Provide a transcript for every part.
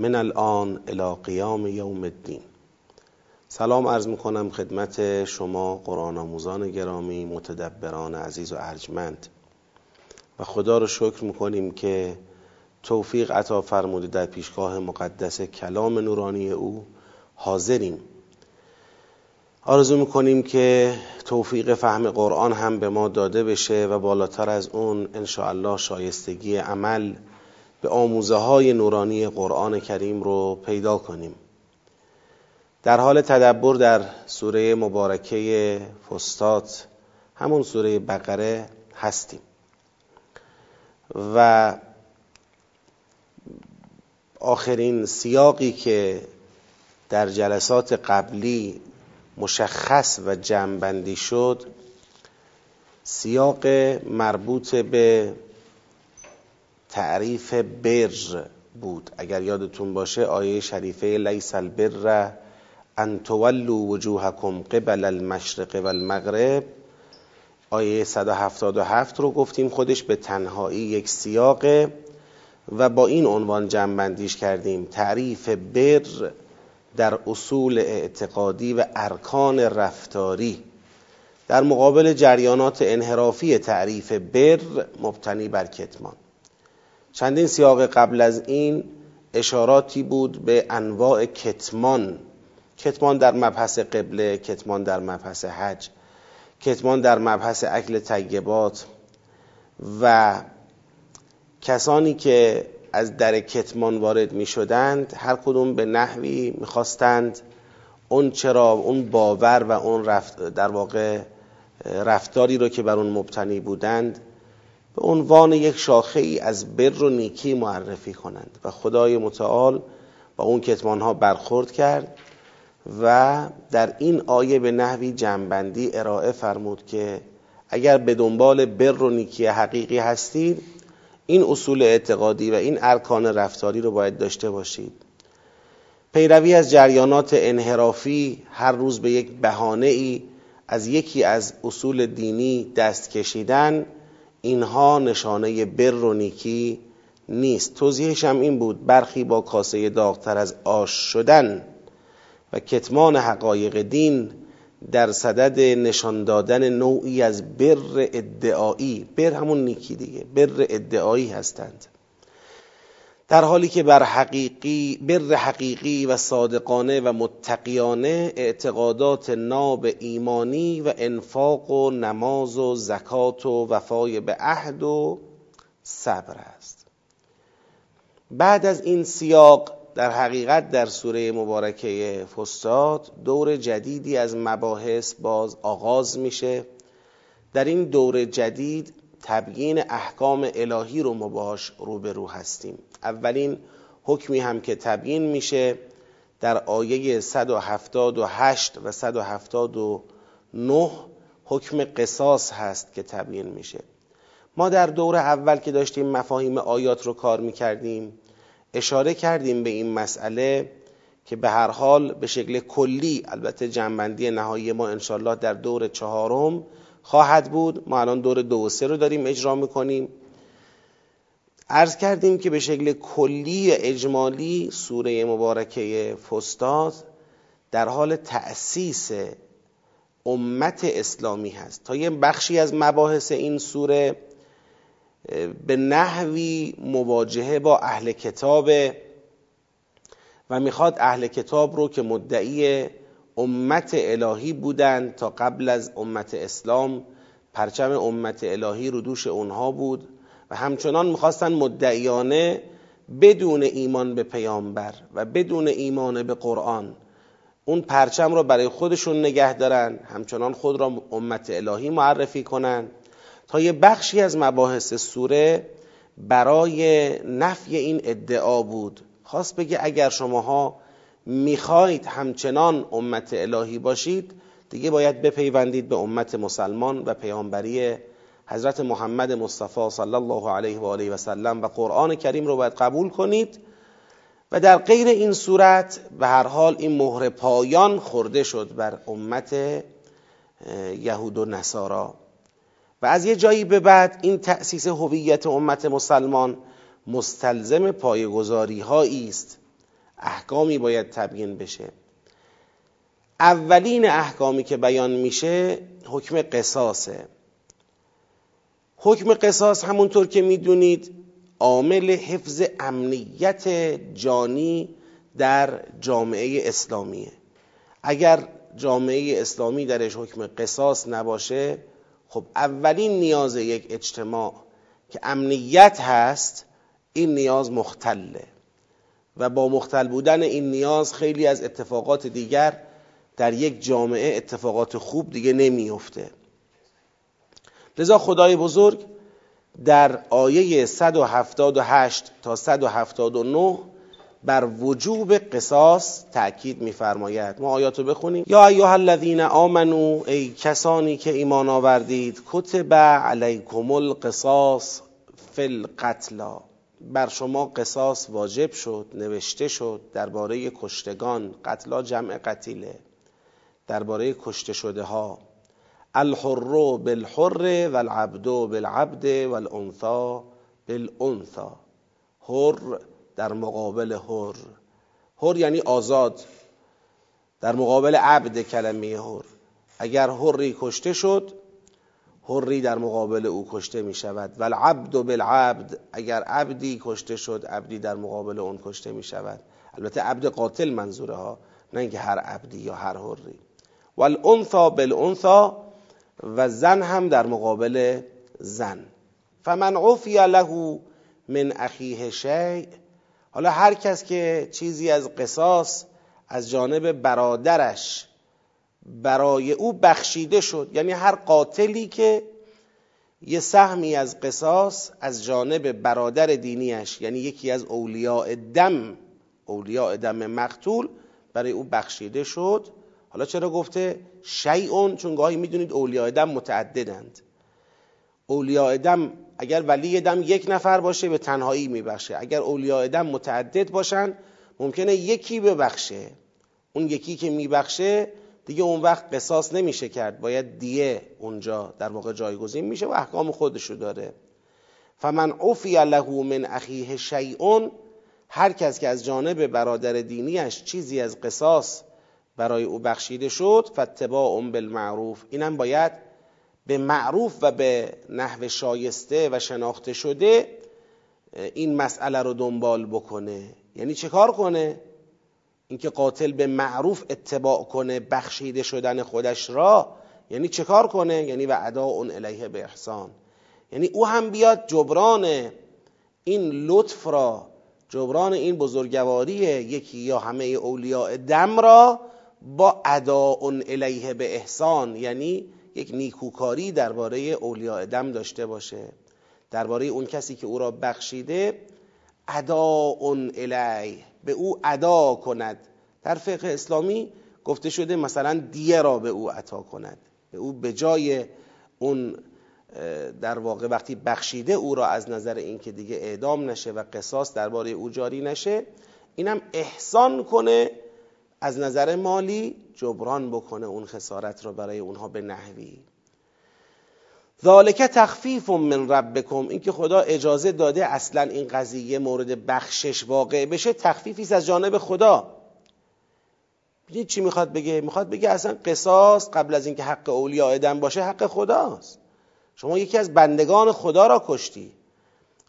من الان الى قیام یوم الدین. سلام عرض می‌کنم خدمت شما قرآن آموزان گرامی متدبران عزیز و ارجمند. و خدا رو شکر می‌کنیم که توفیق عطا فرموده در پیشگاه مقدس کلام نورانی او حاضریم. آرزو می‌کنیم که توفیق فهم قرآن هم به ما داده بشه و بالاتر از اون الله شایستگی عمل به آموزه های نورانی قرآن کریم رو پیدا کنیم. در حال تدبر در سوره مبارکه فستات همون سوره بقره هستیم. و آخرین سیاقی که در جلسات قبلی مشخص و جمعبندی شد سیاق مربوط به تعریف بر بود. اگر یادتون باشه آیه شریفه لیس البر ان تولوا وجوهکم قبل المشرق و المغرب آیه 177 رو گفتیم خودش به تنهایی یک سیاقه و با این عنوان جمعبندیش کردیم. تعریف بر در اصول اعتقادی و ارکان رفتاری. در مقابل جریانات انحرافی تعریف بر مبتنی بر کتمان. چندین سیاق قبل از این اشاراتی بود به انواع کتمان. کتمان در مبحث قبله کتمان در مبحث حج کتمان در مبحث اکل طیبات و کسانی که از در کتمان وارد می شدند هر کدوم به نحوی می‌خواستند اون چرا اون باور و اون رفت در واقع رفتاری رو که بر اون مبتنی بودند به عنوان یک شاخه ای از بر و نیکی معرفی کنند و خدای متعال با اون کتمان ها برخورد کرد و در این آیه به نحوی جنبندی ارائه فرمود که اگر به دنبال بر و نیکی حقیقی هستید این اصول اعتقادی و این ارکان رفتاری رو باید داشته باشید. پیروی از جریانات انحرافی هر روز به یک بهانه ای از یکی از اصول دینی دست کشیدن اینها نشانه بر و نیکی نیست. توضیحش هم این بود برخی با کاسه داغتر از آش شدن و کتمان حقایق دین در صدد نشان دادن نوعی از بر ادعایی. بر همون نیکی دیگه بر ادعایی هستند. در حالی که بر حقیقی بر حقیقی و صادقانه و متقیانه اعتقادات ناب ایمانی و انفاق و نماز و زکات و وفای به عهد و صبر است. بعد از این سیاق در حقیقت در سوره مبارکه فستاد دور جدیدی از مباحث باز آغاز میشه. در این دور جدید تبیین احکام الهی رو مباش روبرو هستیم. اولین حکمی هم که تبیین میشه در آیه 178 و 179 حکم قصاص هست که تبیین میشه. ما در دور اول که داشتیم مفاهیم آیات رو کار می‌کردیم اشاره کردیم به این مسئله که به هر حال به شکل کلی البته جنبندی نهایی ما انشالله در دور چهارم خواهد بود. ما الان دور دو و سه رو داریم اجرا می‌کنیم. عرض کردیم که به شکل کلی اجمالی سوره مبارکه فستاد در حال تأسیس امت اسلامی هست. تا یه بخشی از مباحث این سوره به نحوی مواجهه با اهل کتاب و می‌خواد اهل کتاب رو که مدعی امت الهی بودند تا قبل از امت اسلام پرچم امت الهی رو دوش اونها بود. و همچنان می‌خواستن مدعیانه بدون ایمان به پیامبر و بدون ایمان به قرآن اون پرچم رو برای خودشون نگه دارن همچنان خود را امت الهی معرفی کنن تا یه بخشی از مباحث سوره برای نفی این ادعا بود. خواست بگه اگر شماها می‌خواید همچنان امت الهی باشید دیگه باید بپیوندید به امت مسلمان و پیامبری حضرت محمد مصطفی صلی الله علیه و آله و سلم و قرآن کریم رو باید قبول کنید و در غیر این صورت به هر حال این مهر پایان خورده شد بر امت یهود و نصارا. و از یه جایی به بعد این تأسیس هویت امت مسلمان مستلزم پایگذاری هایی است. احکامی باید تبیین بشه. اولین احکامی که بیان میشه حکم قصاصه. حکم قصاص همونطور که می‌دونید عامل حفظ امنیت جانی در جامعه اسلامیه. اگر جامعه اسلامی درش حکم قصاص نباشه خب اولین نیاز یک اجتماع که امنیت هست این نیاز مختله. و با مختل بودن این نیاز خیلی از اتفاقات دیگر در یک جامعه اتفاقات خوب دیگه نمیفته لذا خدای بزرگ در آیه 178 تا 179 بر وجوب قصاص تأکید میفرماید. ما آیاتو بخونیم. یا ایها الذین آمنو ای کسانی که ایمان آوردید کتب علیکم القصاص فی القتلا بر شما قصاص واجب شد نوشته شد درباره کشتگان. قتلا جمع قتیله درباره کشته شده ها الحر بالحر والعبد بالعبد والانثى بالانثى. حر در مقابل حر. حر یعنی آزاد. در مقابل عبد کلمه حر. اگر حری کشته شد حری در مقابل او کشته می شود. و العبد بالعبد اگر عبدی کشته شد عبدی در مقابل اون کشته می شود. البته عبد قاتل منظوره ها نه اینکه هر عبدی یا هر حری. و الانثى بالانثى و زن هم در مقابل زن. فمن عفی له من اخیه شیء. حالا هر کس که چیزی از قصاص از جانب برادرش برای او بخشیده شد یعنی هر قاتلی که یه سهمی از قصاص از جانب برادر دینیش یعنی یکی از اولیاء دم اولیاء دم مقتول برای او بخشیده شد حالا چرا گفته شیعون چون گاهی می‌دونید اولیاء دم متعددند. اولیاء دم اگر ولی دم یک نفر باشه به تنهایی میبخشه. اگر اولیاء دم متعدد باشن ممکنه یکی ببخشه. اون یکی که میبخشه دیگه اون وقت قصاص نمیشه کرد. باید دیه اونجا در واقع جایگزین میشه و احکام خودشو داره. فمن عفی له من اخیه شیئون هر کس که از جانب برادر دینیش چیزی از قصاص برای او بخشیده شد فتباع بالمعروف. اینم باید به معروف و به نحو شایسته و شناخته شده این مسئله رو دنبال بکنه. یعنی چه کار کنه؟ اینکه قاتل به معروف اتباع کنه بخشیده شدن خودش را. یعنی چه کار کنه؟ یعنی و ادا اون الیه به احسان. یعنی او هم بیاد جبران این لطف را جبران این بزرگواری یکی یا همه اولیاء دم را با ادا اون الیه به احسان یعنی یک نیکوکاری درباره اولیاء دم داشته باشه. درباره اون کسی که او را بخشیده ادا اون الیه به او ادا کند. در فقه اسلامی گفته شده مثلا دیه را به او عطا کند. به او به جای اون در واقع وقتی بخشیده او را از نظر اینکه دیگه اعدام نشه و قصاص درباره او جاری نشه اینم احسان کنه از نظر مالی جبران بکنه اون خسارت را برای اونها به نحوی. ذالک تخفیف من ربکم اینکه خدا اجازه داده اصلا این قضیه مورد بخشش واقع بشه تخفیفی از جانب خدا. ببینید چی می‌خواد بگه؟ می‌خواد بگه اصلا قصاص قبل از اینکه حق اولیاء ادم باشه حق خداست. شما یکی از بندگان خدا را کشتی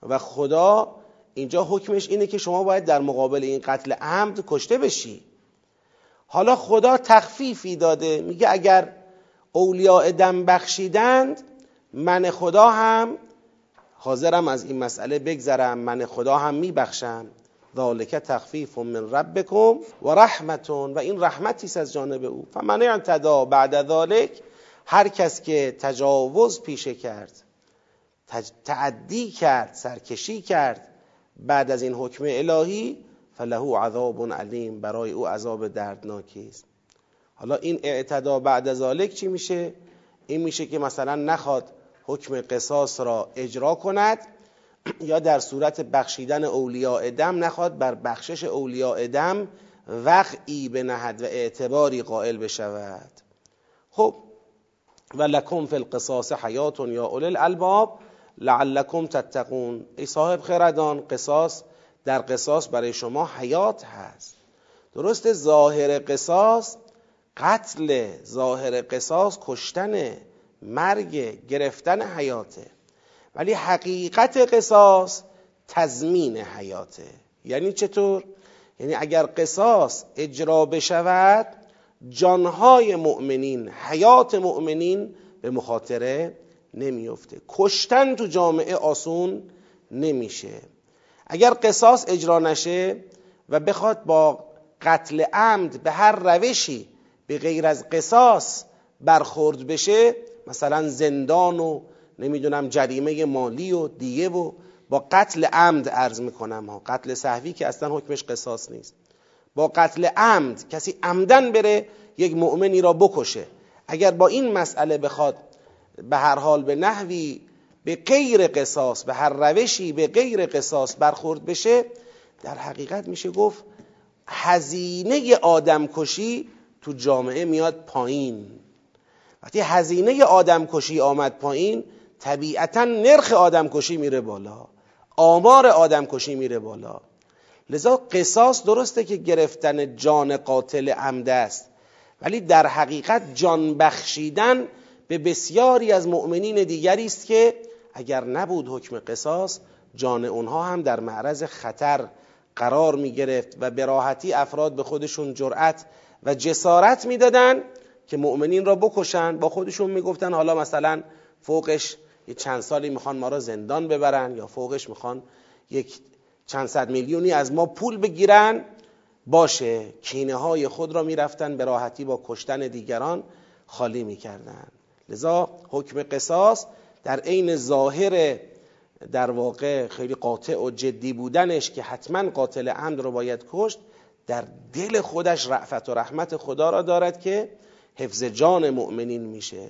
و خدا اینجا حکمش اینه که شما باید در مقابل این قتل عمد کشته بشی. حالا خدا تخفیفی داده. میگه اگر اولیاء دم بخشیدند من خدا هم حاضرم از این مسئله بگذرم من خدا هم میبخشم. ذالک تخفیف من ربکم و رحمتون و این رحمتی از جانب او. فمن اعتدا بعد ذالک هر کس که تجاوز پیشه کرد تعدی کرد سرکشی کرد بعد از این حکم الهی فله عذاب علیم برای او عذاب دردناکی است. حالا این اعتدا بعد ذالک چی میشه؟ این میشه که مثلا نخواد حکم قصاص را اجرا کند یا در صورت بخشیدن اولیاء دم نخواد بر بخشش اولیاء دم وقعی بنهد و اعتباری قائل بشود. خب و لکم فی القصاص حیات یا اولی الالباب لعلکم تتقون. ای صاحب خردان قصاص در قصاص برای شما حیات هست. درست ظاهر قصاص قتل ظاهر قصاص کشتن مرگ گرفتن حیاته. ولی حقیقت قصاص تضمین حیاته. یعنی چطور؟ یعنی اگر قصاص اجرا بشود جانهای مؤمنین حیات مؤمنین به مخاطره نمیفته. کشتن تو جامعه آسون نمیشه. اگر قصاص اجرا نشه و بخواد با قتل عمد به هر روشی به غیر از قصاص برخورد بشه مثلا زندان و نمی‌دونم جریمه مالی و دیگه و با قتل عمد عرض می‌کنم ها. قتل صحوی که اصلا حکمش قصاص نیست. با قتل عمد کسی عمدن بره یک مؤمنی را بکشه. اگر با این مسئله بخواد به هر حال به نحوی به غیر قصاص به هر روشی به غیر قصاص برخورد بشه در حقیقت میشه گفت هزینه آدمکشی تو جامعه میاد پایین. وقتی هزینه آدمکشی آمد پایین طبیعتا نرخ آدمکشی میره بالا آمار آدمکشی میره بالا. لذا قصاص درسته که گرفتن جان قاتل عمده است ولی در حقیقت جان بخشیدن به بسیاری از مؤمنین دیگری است که اگر نبود حکم قصاص جان اونها هم در معرض خطر قرار می گرفت و به راحتی افراد به خودشون جرأت و جسارت می‌دادن که مؤمنین را بکشن. با خودشون می‌گفتن حالا مثلا فوقش یه چند سالی می‌خوان ما را زندان ببرن یا فوقش می‌خوان یک چند صد میلیونی از ما پول بگیرن. باشه کینه های خود را می‌رفتن به راحتی با کشتن دیگران خالی می‌کردن لذا حکم قصاص در عین ظاهر در واقع خیلی قاطع و جدی بودنش که حتما قاتل عمد رو باید کشت در دل خودش رعفت و رحمت خدا را دارد که حفظ جان مؤمنین میشه.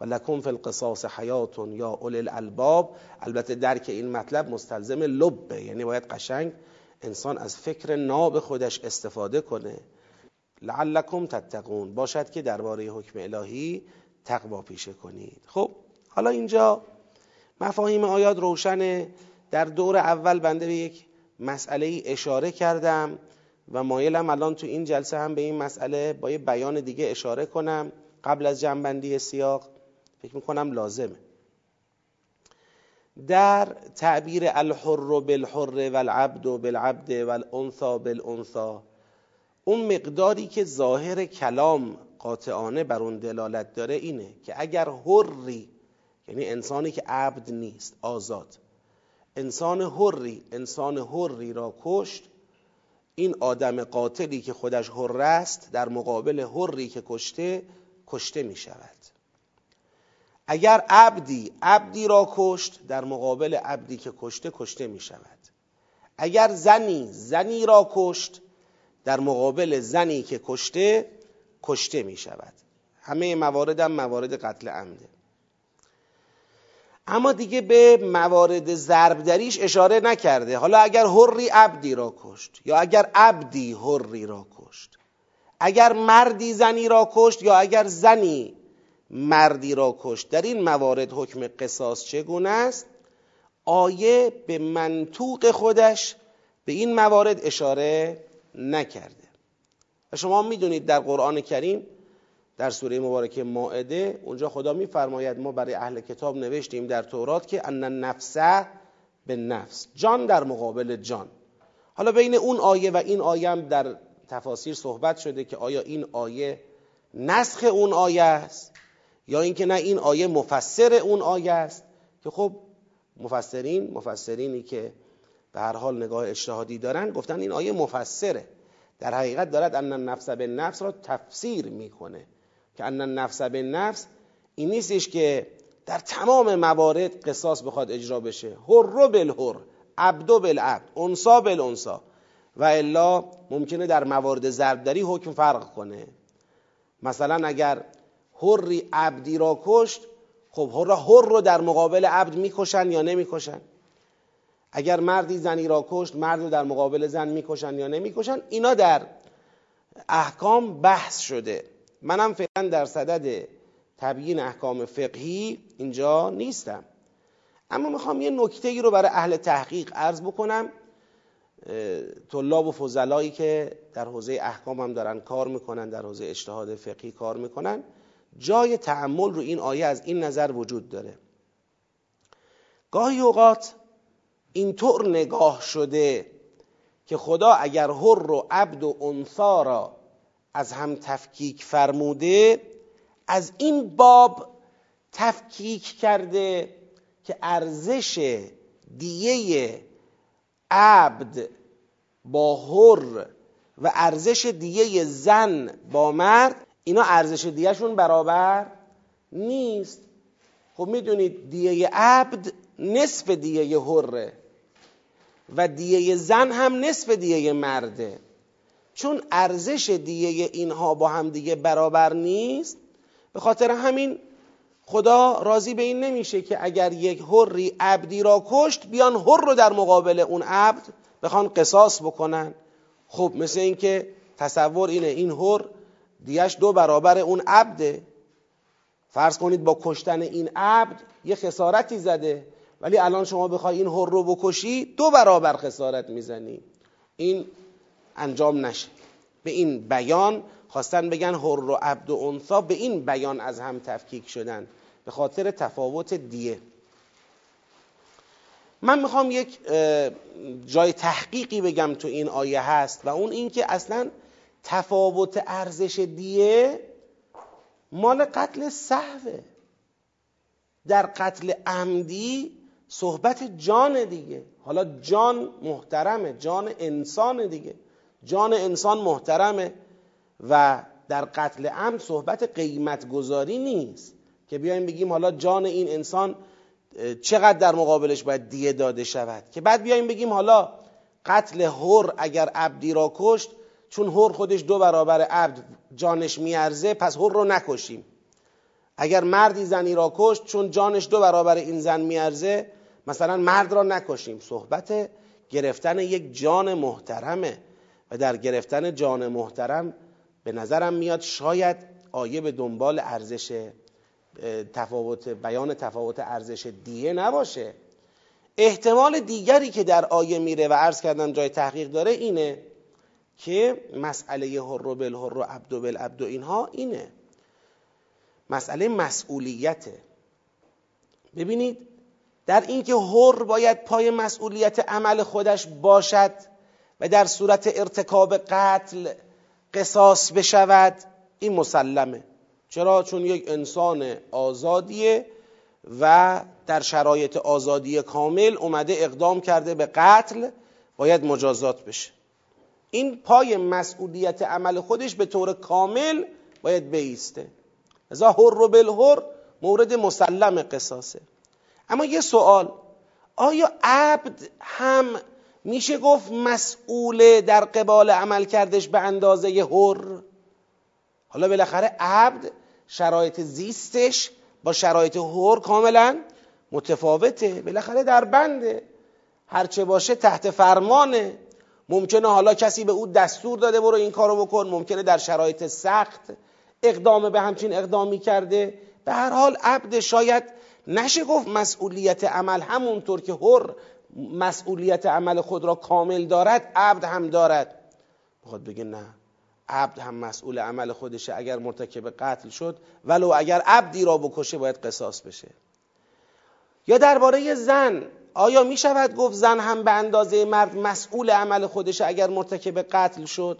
و لکن فی القصاص حیاتون یا اول الالباب. البته درک این مطلب مستلزم لبه یعنی باید قشنگ انسان از فکر ناب خودش استفاده کنه. لعلکم تتقون. باشد که درباره حکم الهی تقوا پیشه کنید. خب حالا اینجا مفاهیم آیات روشنه. در دور اول بنده به یک مسئله اشاره کردم و مایلم الان تو این جلسه هم به این مسئله با یه بیان دیگه اشاره کنم. قبل از جنبندی سیاق فکر می‌کنم لازمه. در تعبیر الحر بالحر والعبد بالعبد والانثى بالانثى اون مقداری که ظاهر کلام قاطعانه بر اون دلالت داره اینه که اگر حری یعنی انسانی که عبد نیست آزاد. انسان حری انسان حری را کشت. این آدم قاتلی که خودش حر است در مقابل حری که کشته کشته می شود. اگر عبدی عبدی را کشت در مقابل عبدی که کشته کشته می شود. اگر زنی زنی را کشت در مقابل زنی که کشته کشته می شود. همه موارد هم موارد قتل عمده. اما دیگه به موارد ضربدریش اشاره نکرده. حالا اگر حری عبدی را کشت یا اگر عبدی حری را کشت اگر مردی زنی را کشت یا اگر زنی مردی را کشت در این موارد حکم قصاص چگونه است؟ آیه به منطوق خودش به این موارد اشاره نکرده. و شما می‌دونید در قرآن کریم در سوره مبارکه ماعده اونجا خدا میفرماید ما برای اهل کتاب نوشتیم در تورات که ان النفس به نفس جان در مقابل جان. حالا بین اون آیه و این آیه هم در تفاسیر صحبت شده که آیا این آیه نسخ اون آیه است یا اینکه نه این آیه مفسر اون آیه است؟ که خب مفسرین مفسرینی که به هر حال نگاه اجتهادی دارن گفتن این آیه مفسره. در حقیقت دارد ان النفس به نفس را تفسیر می‌کنه. که ان النفس به نفس این نیستش که در تمام موارد قصاص بخواد اجرا بشه. حر بالحر عبد بالعبد انسا بالانسا. و الا ممکنه در موارد ضربدری حکم فرق کنه. مثلا اگر حری عبدی را کشت خب حر حر رو در مقابل عبد می‌کشن یا نمی‌کشن؟ اگر مردی زنی را کشت مرد رو در مقابل زن می‌کشن یا نمی‌کشن؟ اینا در احکام بحث شده. منم فعلا در صدد تبیین احکام فقهی اینجا نیستم. اما می‌خوام یه نکته ای رو برای اهل تحقیق عرض بکنم. طلاب و فضلایی که در حوزه احکام هم دارن کار می‌کنن در حوزه اجتهاد فقهی کار می‌کنن جای تعمل رو این آیه از این نظر وجود داره. گاهی اوقات اینطور نگاه شده که خدا اگر هر و عبد و انثا را از هم تفکیک فرموده از این باب تفکیک کرده که ارزش دیه عبد با هر و ارزش دیه زن با مرد اینا ارزش دیهشون برابر نیست. خب می‌دونید دیه عبد نصف دیه هره و دیه زن هم نصف دیه مرده. چون ارزش دیه اینها با هم دیگه برابر نیست به خاطر همین خدا راضی به این نمیشه که اگر یک حری عبدی را کشت بیان حر رو در مقابل اون عبد بخوان قصاص بکنن. خب مثل اینکه تصور اینه این حر دیش دو برابر اون عبده. فرض کنید با کشتن این عبد یه خسارتی زده ولی الان شما بخوای این حر رو بکشی دو برابر خسارت می‌زنی. این انجام نشه. به این بیان خواستن بگن حر و عبد و انثا به این بیان از هم تفکیک شدن به خاطر تفاوت دیه. من می‌خوام یک جای تحقیقی بگم تو این آیه هست و اون اینکه اصلا تفاوت ارزش دیه مال قتل صحوه. در قتل عمدی صحبت جان دیگه. حالا جان محترمه جان انسان دیگه. جان انسان محترمه و در قتل عمد صحبت قیمت گذاری نیست که بیایم بگیم حالا جان این انسان چقدر در مقابلش باید دیه داده شود؟ که بعد بیایم بگیم حالا قتل هر اگر عبدی را کشت چون هر خودش دو برابر عبد جانش میارزه پس هر رو نکشیم. اگر مردی زنی را کشت چون جانش دو برابر این زن میارزه مثلا مرد را نکشیم. صحبت گرفتن یک جان محترمه. و در گرفتن جان محترم به نظرم میاد شاید آیه به دنبال ارزش تفاوت بیان تفاوت ارزش دیه نباشه. احتمال دیگری که در آیه میره و عرض کردم جای تحقیق داره اینه که مسئله هر و بل هر و عبد و بل عبد و اینها اینه. مسئله مسئولیته ببینید در اینکه هر باید پای مسئولیت عمل خودش باشد و در صورت ارتکاب قتل قصاص بشود این مسلمه. چرا؟ چون یک انسان آزادیه و در شرایط آزادی کامل اومده اقدام کرده به قتل باید مجازات بشه. این پای مسئولیت عمل خودش به طور کامل باید بیسته. ازا هر رو بالهر مورد مسلم قصاصه. اما یه سوال آیا عبد هم میشه گفت مسئول در قبال عمل کردش به اندازه هر حالا بالاخره عبد شرایط زیستش با شرایط هور کاملا متفاوته. بالاخره در بنده هرچه باشه تحت فرمانه ممکنه حالا کسی به او دستور داده برو این کارو بکن. ممکنه در شرایط سخت اقدام به همچین اقدامی کرده. به هر حال عبد شاید نشه گفت مسئولیت عمل همونطور که هر مسئولیت عمل خود را کامل دارد عبد هم دارد. بخواد بگه نه عبد هم مسئول عمل خودشه اگر مرتکب قتل شد ولو اگر عبدی را بکشه باید قصاص بشه. یا درباره زن آیا می شود گفت زن هم به اندازه مرد مسئول عمل خودشه اگر مرتکب قتل شد؟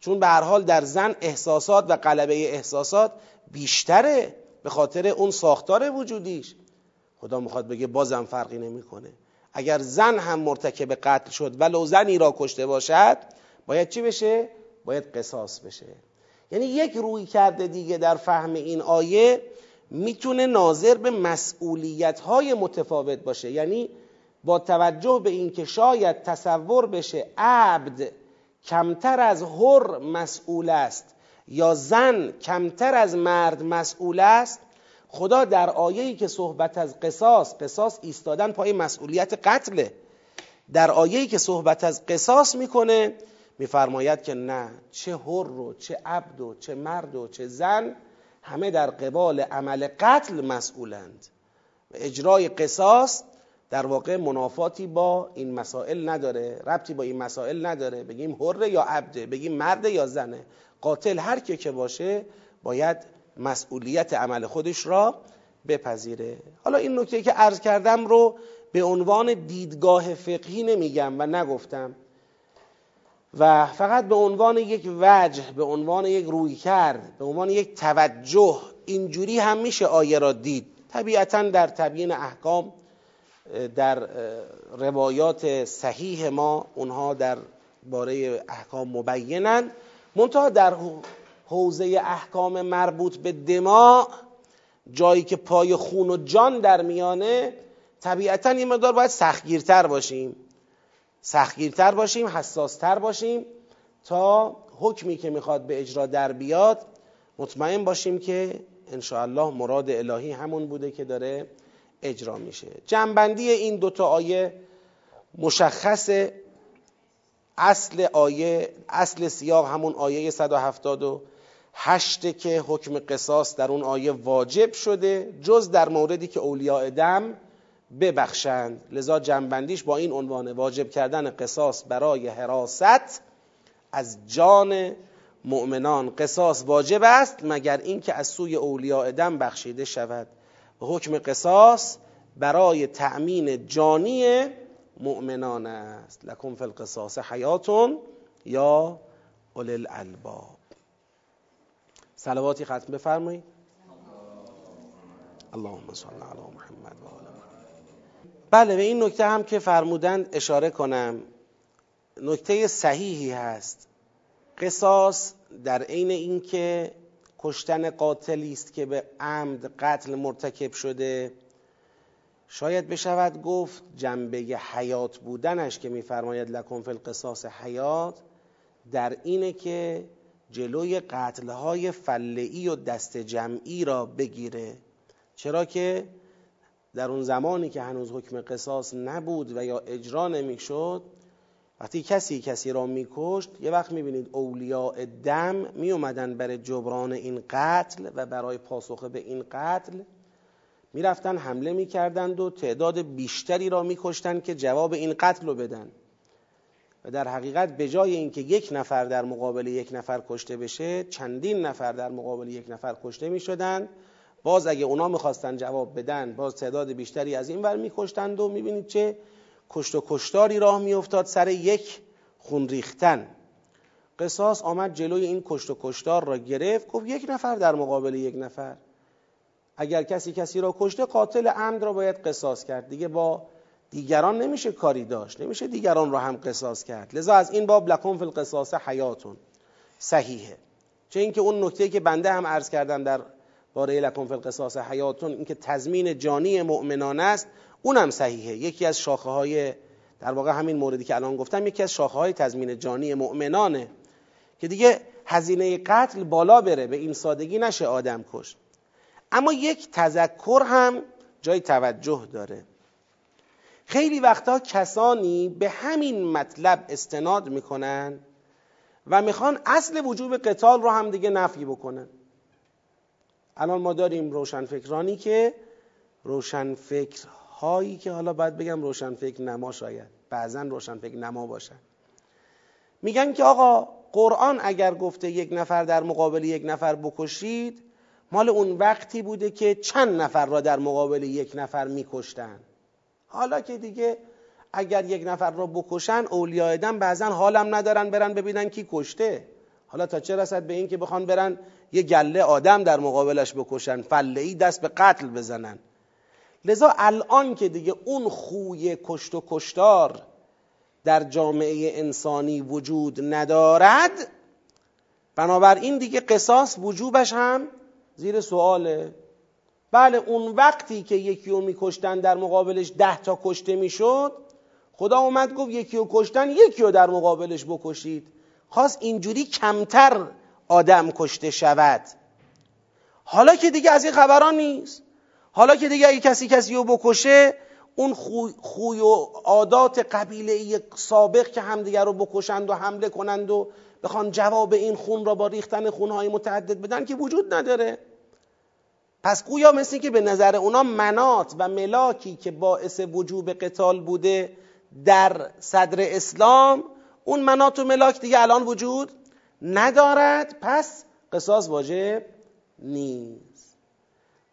چون به هر حال در زن احساسات و قلبه احساسات بیشتره به خاطر اون ساختار وجودیش. خدا می‌خواد بگه بازم فرقی نمی‌کنه. اگر زن هم مرتکب قتل شد ولو زنی را کشته باشد باید چی بشه؟ باید قصاص بشه. یعنی یک روی کرده دیگه در فهم این آیه می‌تونه ناظر به مسئولیت های متفاوت باشه. یعنی با توجه به اینکه شاید تصور بشه عبد کمتر از هر مسئول است یا زن کمتر از مرد مسئول است خدا در آیه‌ای که صحبت از قصاص قصاص ایستادن پای مسئولیت قتله. در آیه‌ای که صحبت از قصاص می‌کنه میفرماید که نه چه هر و چه عبد و چه مرد و چه زن همه در قبال عمل قتل مسئولند. و اجرای قصاص در واقع منافاتی با این مسائل نداره ربطی با این مسائل نداره. بگیم حره یا عبده بگیم مرد یا زنه. قاتل هر که که باشه باید مسئولیت عمل خودش را بپذیره. حالا این نکته که عرض کردم رو به عنوان دیدگاه فقهی نمیگم و نگفتم. و فقط به عنوان یک وجه به عنوان یک روی کرد به عنوان یک توجه اینجوری هم میشه آیه را دید. طبیعتا در تبیین احکام در روایات صحیح ما اونها در باره احکام مبینن. منتها در حوزه احکام مربوط به دماع جایی که پای خون و جان در میانه طبیعتا این مقدار باید سختگیرتر باشیم. سختگیرتر باشیم حساستر باشیم تا حکمی که می‌خواد به اجرا در بیاد مطمئن باشیم که انشاءالله مراد الهی همون بوده که داره اجرا میشه. جنبندی این دوتا آیه مشخص اصل آیه اصل سیاق همون آیه 178 که حکم قصاص در اون آیه واجب شده جز در موردی که اولیاء دم ببخشند. لذا جنبندیش با این عنوان واجب کردن قصاص برای حراست از جان مؤمنان. قصاص واجب است مگر اینکه از سوی اولیاء دم بخشیده شود. و حکم قصاص برای تأمین جانی مؤمنان است. لکن فی القصاص حیاتون یا اول الالباب صلواتی ختم بفرمایید. اللهم صل علی محمد و آل بله به این نکته هم که فرمودند اشاره کنم. نکته صحیحی هست. قصاص در عین اینکه کشتن قاتلی است که به عمد قتل مرتکب شده شاید بشود گفت جنبه حیات بودنش که میفرماید لکن فی القصاص حیات در اینه که جلوی قتلهای فلعی و دست جمعی را بگیره. چرا که در اون زمانی که هنوز حکم قصاص نبود و یا اجرا نمی‌شد وقتی کسی کسی را میکشت یه وقت می‌بینید اولیاء دم میومدن برای جبران این قتل و برای پاسخ به این قتل می‌رفتن حمله می‌کردند و تعداد بیشتری را میکشتند که جواب این قتل رو بدن. و در حقیقت به جای اینکه یک نفر در مقابل یک نفر کشته بشه چندین نفر در مقابل یک نفر کشته می‌شدند باز اگه اونا می‌خواستن جواب بدن باز تعداد بیشتری از این ور میکشتند و می‌بینید چه کشت و کشتاری راه میافتاد سر یک خون ریختن. قصاص آمد جلوی این کشت و کشتار را گرفت گفت یک نفر در مقابل یک نفر. اگر کسی کسی را کشته قاتل عمد را باید قصاص کرد. دیگه با دیگران نمیشه کاری داشت نمیشه دیگران را هم قصاص کرد. لذا از این باب لکن فی القصاص حیاتون. صحیحه. چه اینکه اون نکته که بنده هم عرض کردم در باره لکن فی القصاص حیاتون اینکه تضمین جانی مؤمنان است اونم صحیحه. یکی از شاخه های در واقع همین موردی که الان گفتم یکی از شاخه های تضمین جانی مؤمنانه که دیگه هزینه قتل بالا بره به این سادگی نشه آدم کش اما یک تذکر هم جای توجه داره. خیلی وقتا کسانی به همین مطلب استناد می‌کنن و می‌خوان اصل وجوب قتال رو هم دیگه نفی بکنن. الان ما داریم روشنفکرانی که روشنفکرهایی که حالا باید بگم روشنفکر نما شاید بعضا روشنفکر نما باشن. میگن که آقا قرآن اگر گفته یک نفر در مقابل یک نفر بکشید مال اون وقتی بوده که چند نفر را در مقابل یک نفر میکشتن. حالا که دیگه اگر یک نفر را بکشن اولیاء دم بعضا حالم ندارن برن ببینن کی کشته. حالا تا چه رسد به این که بخوان برن یه گله آدم در مقابلش بکشن فله ای دست به قتل بزنن. لذا الان که دیگه اون خوی کشت و کشتار در جامعه انسانی وجود ندارد بنابراین دیگه قصاص وجوبش هم زیر سواله. بله اون وقتی که یکی رو میکشتن در مقابلش ده تا کشته می‌شد خدا اومد گفت یکی رو کشتن یکی رو در مقابلش بکشید. خواست اینجوری کمتر آدم کشته شود. حالا که دیگه از این خبران نیست. حالا که دیگه اگه کسی کسی رو بکشه اون خوی, خوی و عادات قبیله سابق که همدیگر رو بکشند و حمله کنند و بخوان جواب این خون را با ریختن خونهای متعدد بدن که وجود نداره. پس گویا مثل که به نظر اونا منات و ملاکی که باعث وجوب قتال بوده در صدر اسلام اون منات و ملاک دیگه الان وجود ندارد. پس قصاص واجب نیست.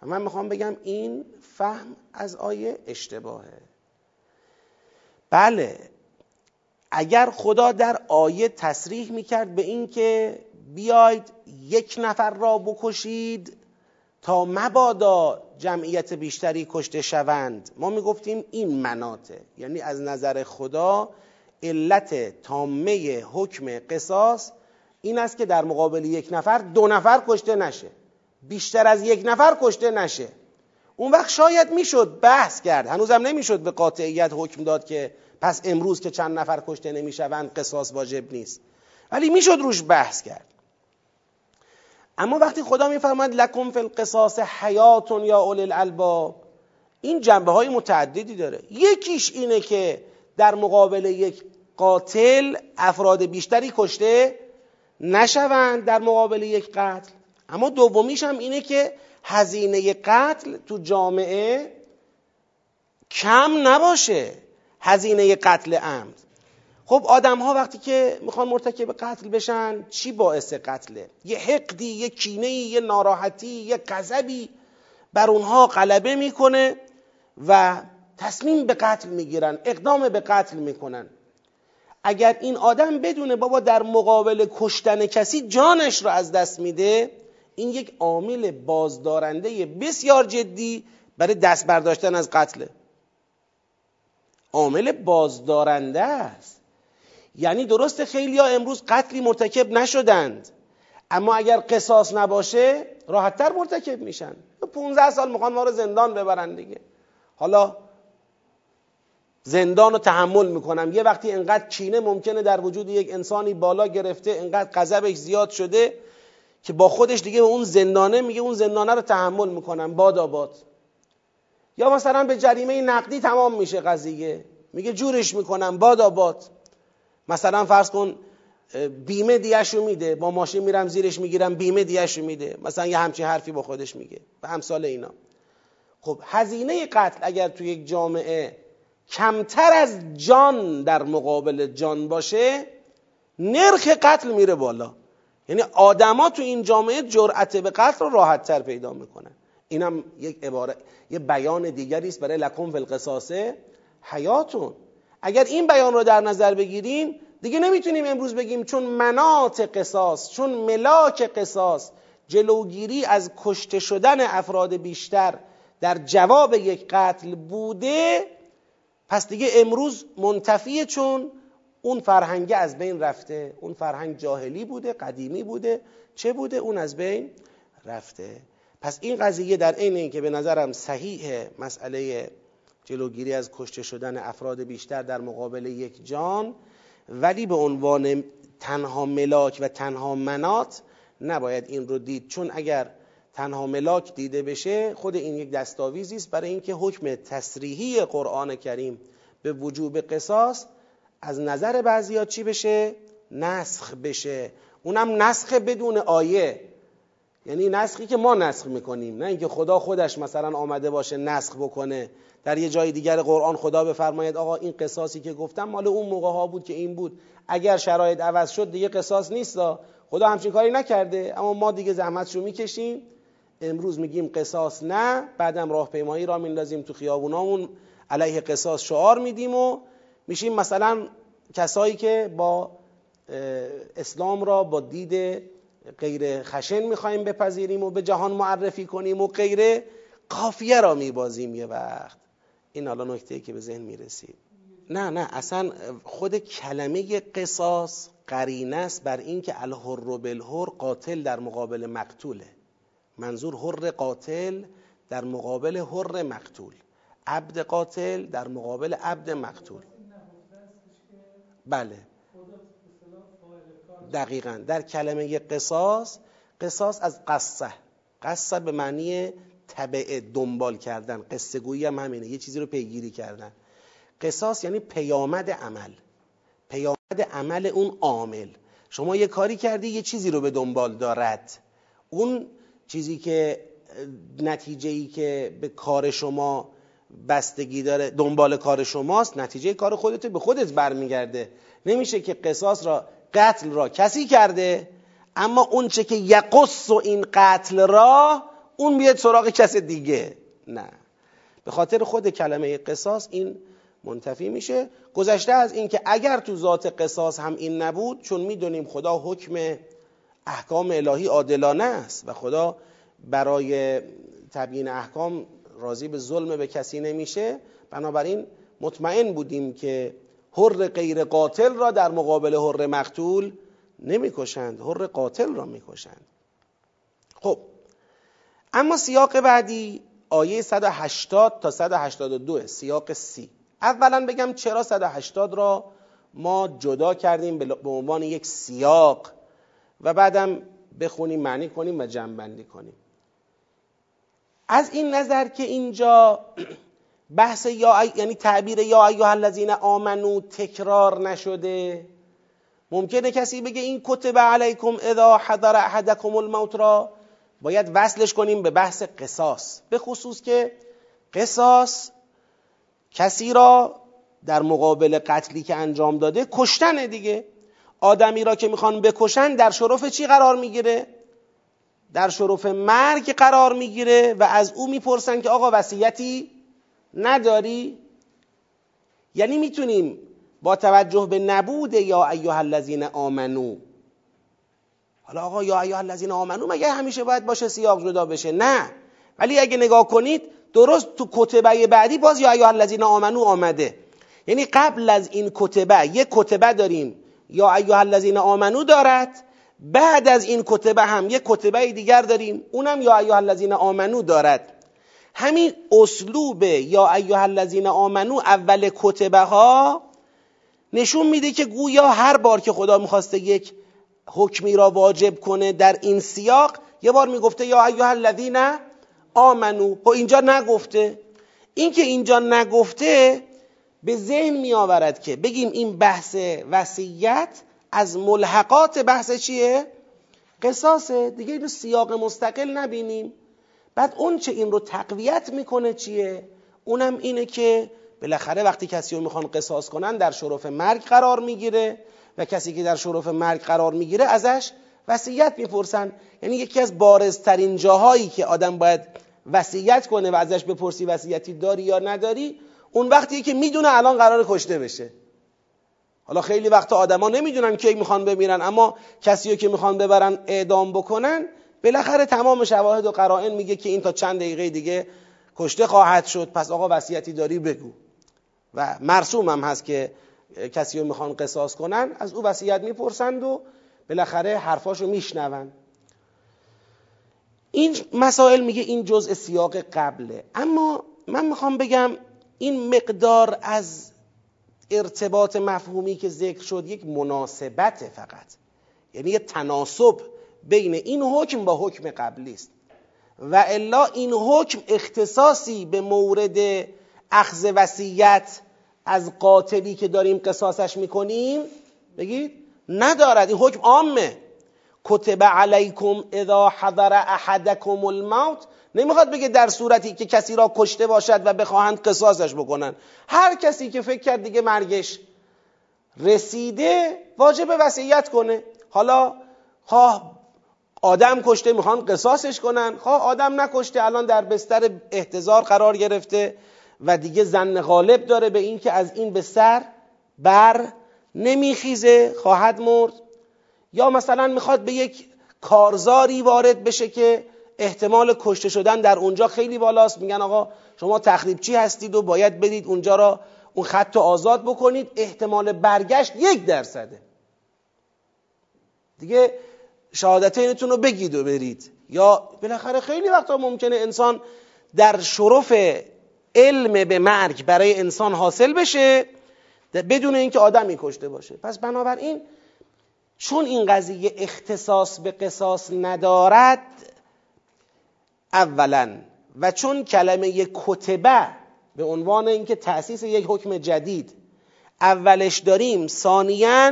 من می‌خوام بگم این فهم از آیه اشتباهه. بله اگر خدا در آیه تصریح می‌کرد به این که بیاید یک نفر را بکشید تا مبادا جمعیت بیشتری کشته شوند. ما می‌گفتیم این مناته یعنی از نظر خدا علت تامه حکم قصاص این است که در مقابل یک نفر دو نفر کشته نشه. بیشتر از یک نفر کشته نشه. اون وقت شاید می‌شد بحث کرد. هنوزم نمی‌شد به قاطعیت حکم داد که پس امروز که چند نفر کشته نمی‌شوند قصاص واجب نیست. ولی می‌شد روش بحث کرد. اما وقتی خدا میفرماید لکم فی القصاص حیاتون یا اول الالباب این جنبه های متعددی داره. یکیش اینه که در مقابل یک قاتل افراد بیشتری کشته نشوند در مقابل یک قتل. اما دومیش هم اینه که هزینه قتل تو جامعه کم نباشه هزینه قتل عمد. خب آدم ها وقتی که می‌خوان مرتکب قتل بشن چی باعث قتله؟ یه حقدی یه کینه یه ناراحتی یه غضبی بر اونها غلبه می‌کنه و تصمیم به قتل می‌گیرن اقدام به قتل می‌کنن. اگر این آدم بدونه بابا در مقابل کشتن کسی جانش رو از دست میده این یک عامل بازدارنده بسیار جدی برای دست برداشتن از قتله. عامل بازدارنده است. یعنی درست خیلی ها امروز قتلی مرتکب نشدند. اما اگر قصاص نباشه راحتتر مرتکب میشن. 15 سال می‌خوان ما رو زندان ببرن دیگه. حالا زندان رو تحمل می‌کنم. یه وقتی انقدر کینه ممکنه در وجود یک انسانی بالا گرفته انقدر غضبش زیاد شده که با خودش دیگه به اون زندانه میگه اون زندانه رو تحمل می‌کنم. باد آباد. یا مثلا به جریمه نقدی تمام میشه قضیه. میگه جورش می‌کنم. باد آباد. مثلا فرض کن بیمه دیشو میده با ماشین میرم زیرش می‌گیرم بیمه دیشو میده. مثلا یه همچین حرفی با خودش میگه و همسال اینا. خب هزینه قتل اگر تو یک جامعه کمتر از جان در مقابل جان باشه نرخ قتل میره بالا. یعنی آدما تو این جامعه جرأت به قتل رو راحت تر پیدا می‌کنن. اینم یک عباره یه بیان دیگری است برای لکم فی القصاص حیاتون. اگر این بیان رو در نظر بگیریم دیگه نمی‌تونیم امروز بگیم چون منات قصاص چون ملاک قصاص جلوگیری از کشته شدن افراد بیشتر در جواب یک قتل بوده پس دیگه امروز منتفیه چون اون فرهنگ از بین رفته. اون فرهنگ جاهلی بوده قدیمی بوده. چه بوده؟ اون از بین رفته. پس این قضیه در عین اینکه به نظرم صحیح مسئله جلوگیری از کشته شدن افراد بیشتر در مقابل یک جان ولی به عنوان تنها ملاک و تنها منات نباید این رو دید. چون اگر تنها ملاک دیده بشه خود این یک دستاویزی است برای اینکه حکم تصریحی قرآن کریم به وجوب قصاص از نظر بعضیا چی بشه؟ نسخ بشه. اونم نسخ بدون آیه. یعنی نسخی که ما نسخ می‌کنیم. نه اینکه خدا خودش مثلا آمده باشه نسخ بکنه. در یه جای دیگر قرآن خدا بفرماید آقا این قصاصی که گفتم مال اون موقع ها بود که این بود. اگر شرایط عوض شد دیگه قصاص نیست خدا همچین کاری نکرده. اما ما دیگه زحمتشو می‌کشیم. امروز میگیم قصاص نه بعدم راهپیمایی را میندازیم تو خیابونامون. علیه قصاص شعار میدیم و میشیم مثلا کسایی که با اسلام را با دید غیر خشن می‌خوایم بپذیریم و به جهان معرفی کنیم و غیر قافیه را میبازیم یه وقت. این حالا نکته که به ذهن می‌رسید. نه نه اصلا خود کلمه قصاص قرینه است بر اینکه الحر بالحر قاتل در مقابل مقتوله منظور حر قاتل در مقابل حر مقتول. عبد قاتل در مقابل عبد مقتول. بله. دقیقا. در کلمه قصاص قصاص از قصه. قصه به معنی تبع دنبال کردن. قصه گویی هم همینه. یه چیزی رو پیگیری کردن. قصاص یعنی پیامد عمل. پیامد عمل اون عامل. شما یه کاری کردی یه چیزی رو به دنبال دارد. اون چیزی که نتیجه ای که به کار شما بستگی داره دنبال کار شماست نتیجه کار خودت به خودت برمیگرده. نمیشه که قصاص را قتل را کسی کرده اما اون چه که یقص و این قتل را اون بیاد سراغ کس دیگه. نه. به خاطر خود کلمه قصاص این منتفی میشه. گذشته از اینکه اگر تو ذات قصاص هم این نبود چون می‌دونیم خدا حکم احکام الهی عادلانه است و خدا برای تبیین احکام راضی به ظلم به کسی نمیشه بنابراین مطمئن بودیم که حر غیر قاتل را در مقابل حر مقتول نمی‌کشند. حر قاتل را می‌کشند. خب اما سیاق بعدی آیه 180 تا 182 سیاق سی. اولا بگم چرا 180 را ما جدا کردیم به عنوان یک سیاق و بعدم بخونیم معنی کنیم و جنبندی کنیم. از این نظر که اینجا بحث یا یعنی تعبیر یا ایها الذین آمنو تکرار نشده. ممکنه کسی بگه این کتب علیکم اذا حضر احدکم الموت را. باید وصلش کنیم به بحث قصاص. به خصوص که قصاص کسی را در مقابل قتلی که انجام داده کشتن دیگه. آدمی را که می‌خوان بکشن در شرف چی قرار می‌گیره؟ در شرف مرگ قرار می‌گیره و از او می‌پرسن که آقا وصیتی نداری؟ یعنی می‌تونیم با توجه به نبود یا ایها الذین آمنو حالا آقا یا ایها الذین آمنو مگه همیشه باید باشه سیاق جدا بشه؟ نه. ولی اگه نگاه کنید درست تو کتبه بعدی باز یا ایها الذین آمنو آمده. یعنی قبل از این کتبه یک کتبه داریم. یا ایها الذین آمنو دارد. بعد از این کتبه هم یک کتبه دیگر داریم. اونم یا ایها الذین آمنو دارد. همین اسلوب یا ایها الذین آمنو اول کتبه ها نشون میده که گویا هر بار که خدا می‌خواسته یک حکمی را واجب کنه در این سیاق؟ یه بار می‌گفته یا ایها الذین آمنو. خب اینجا نگفته. این که اینجا نگفته به ذهن میآورد که بگیم این بحث وصیت از ملحقات بحث چیه؟ قصاصه. دیگه اینو سیاق مستقل نبینیم. بعد اون چه این رو تقویت می‌کنه چیه؟ اونم اینه که بالاخره وقتی کسی رو می‌خوان قصاص کنن در شرف مرگ قرار می‌گیره. و کسی که در شرف مرگ قرار می‌گیره ازش وصیت می‌پرسن. یعنی یکی از بارزترین جاهایی که آدم باید وصیت کنه و ازش بپرسی وصیتی داری یا نداری اون وقتیه که می‌دونه الان قرار کشته بشه. حالا خیلی وقت آدما نمی‌دونن کی می‌خوان بمیرن اما کسی که می‌خوان ببرن اعدام بکنن بالاخره تمام شواهد و قرائن میگه که این تا چند دقیقه دیگه کشته خواهد شد پس آقا وصیتی داری بگو. و مرسوم هم هست که کسی رو می‌خوان قصاص کنن از او وصیت می‌پرسند و بالاخره حرفاشو میشنون. این مسائل میگه این جزء سیاق قبله. اما من می‌خوام بگم این مقدار از ارتباط مفهومی که ذکر شد یک مناسبت فقط. یعنی یه تناسب بین این حکم با حکم قبلی است. و الا این حکم اختصاصی به مورد اخذ وصیت از قاتلی که داریم قصاصش می‌کنیم بگید ندارد. این حکم عامه. کتب علیکم اذا حضر احدکم الموت. نمی‌خواد بگه در صورتی که کسی را کشته باشد و بخواهند قصاصش بکنن. هر کسی که فکر کرد دیگه مرگش رسیده واجب وصیت کنه. حالا خواه آدم کشته می‌خوان قصاصش کنن. خواه آدم نکشته الان در بستر احتضار قرار گرفته. و دیگه زن غالب داره به این که از این به سر بر نمیخیزه خواهد مرد. یا مثلا می‌خواد به یک کارزاری وارد بشه که احتمال کشته شدن در اونجا خیلی بالاست. میگن آقا شما تخریبچی هستید و باید برید اونجا را اون خط آزاد بکنید. احتمال برگشت یک درصده دیگه شهادتینتون رو بگید و برید. یا بالاخره خیلی وقتا ممکنه انسان در شرف علم به مرگ برای انسان حاصل بشه بدون اینکه آدمی کشته باشه. پس بنابراین چون این قضیه اختصاص به قصاص ندارد اولا و چون کلمه کتبه به عنوان اینکه تأسیس یک حکم جدید اولش داریم ثانیا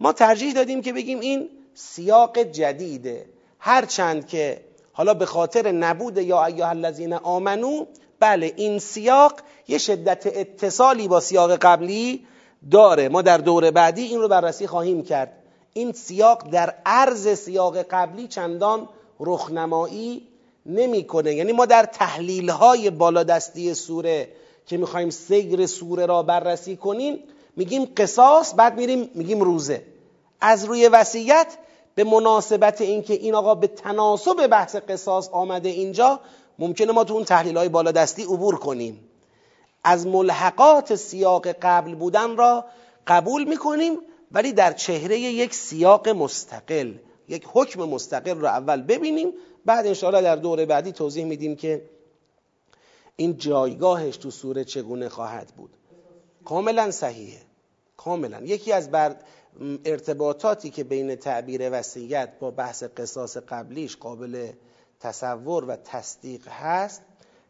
ما ترجیح دادیم که بگیم این سیاق جدیده. هرچند که حالا به خاطر نبود یا ایها الذین آمنو بله این سیاق یه شدت اتصالی با سیاق قبلی داره. ما در دور بعدی این رو بررسی خواهیم کرد. این سیاق در عرض سیاق قبلی چندان رخنمایی نمی‌کنه. یعنی ما در تحلیل های بالادستی سوره که می‌خوایم سیر سوره را بررسی کنیم میگیم قصاص بعد میریم میگیم روزه. از روی وصیت به مناسبت اینکه این آقا به تناسب بحث قصاص آمده اینجا ممکنه ما تو اون تحلیل های بالادستی عبور کنیم. از ملحقات سیاق قبل بودن را قبول می‌کنیم ولی در چهره یک سیاق مستقل یک حکم مستقل را اول ببینیم بعد انشاءالله در دور بعدی توضیح میدیم که این جایگاهش تو سوره چگونه خواهد بود. کاملا صحیحه. کاملا. یکی از بر ارتباطاتی که بین تعبیر وسیعت با بحث قصاص قبلیش قابل تصور و تصدیق هست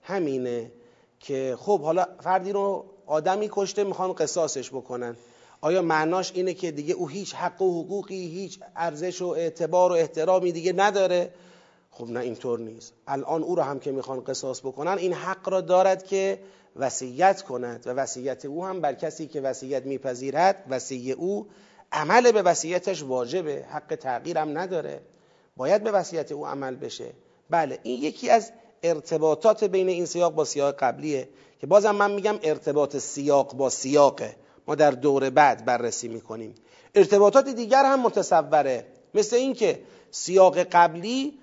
همینه که خب حالا فردی رو آدمی کشته می‌خوان قصاصش بکنن. آیا معناش اینه که دیگه او هیچ حق و حقوقی هیچ ارزش و اعتبار و احترامی دیگه نداره؟ خب نه اینطور نیست. الان او رو هم که می‌خوان قصاص بکنن این حق را دارد که وصیت کند و وصیت او هم بر کسی که وصیت میپذیرد وصیه او عمل به وصیتش واجبه حق تغییر هم نداره. باید به وصیت او عمل بشه. بله این یکی از ارتباطات بین این سیاق با سیاق قبلیه که بازم من میگم ارتباط سیاق با سیاقه. ما در دور بعد بررسی می‌کنیم. ارتباطات دیگر هم متصوره. مثل اینکه سیاق قبلی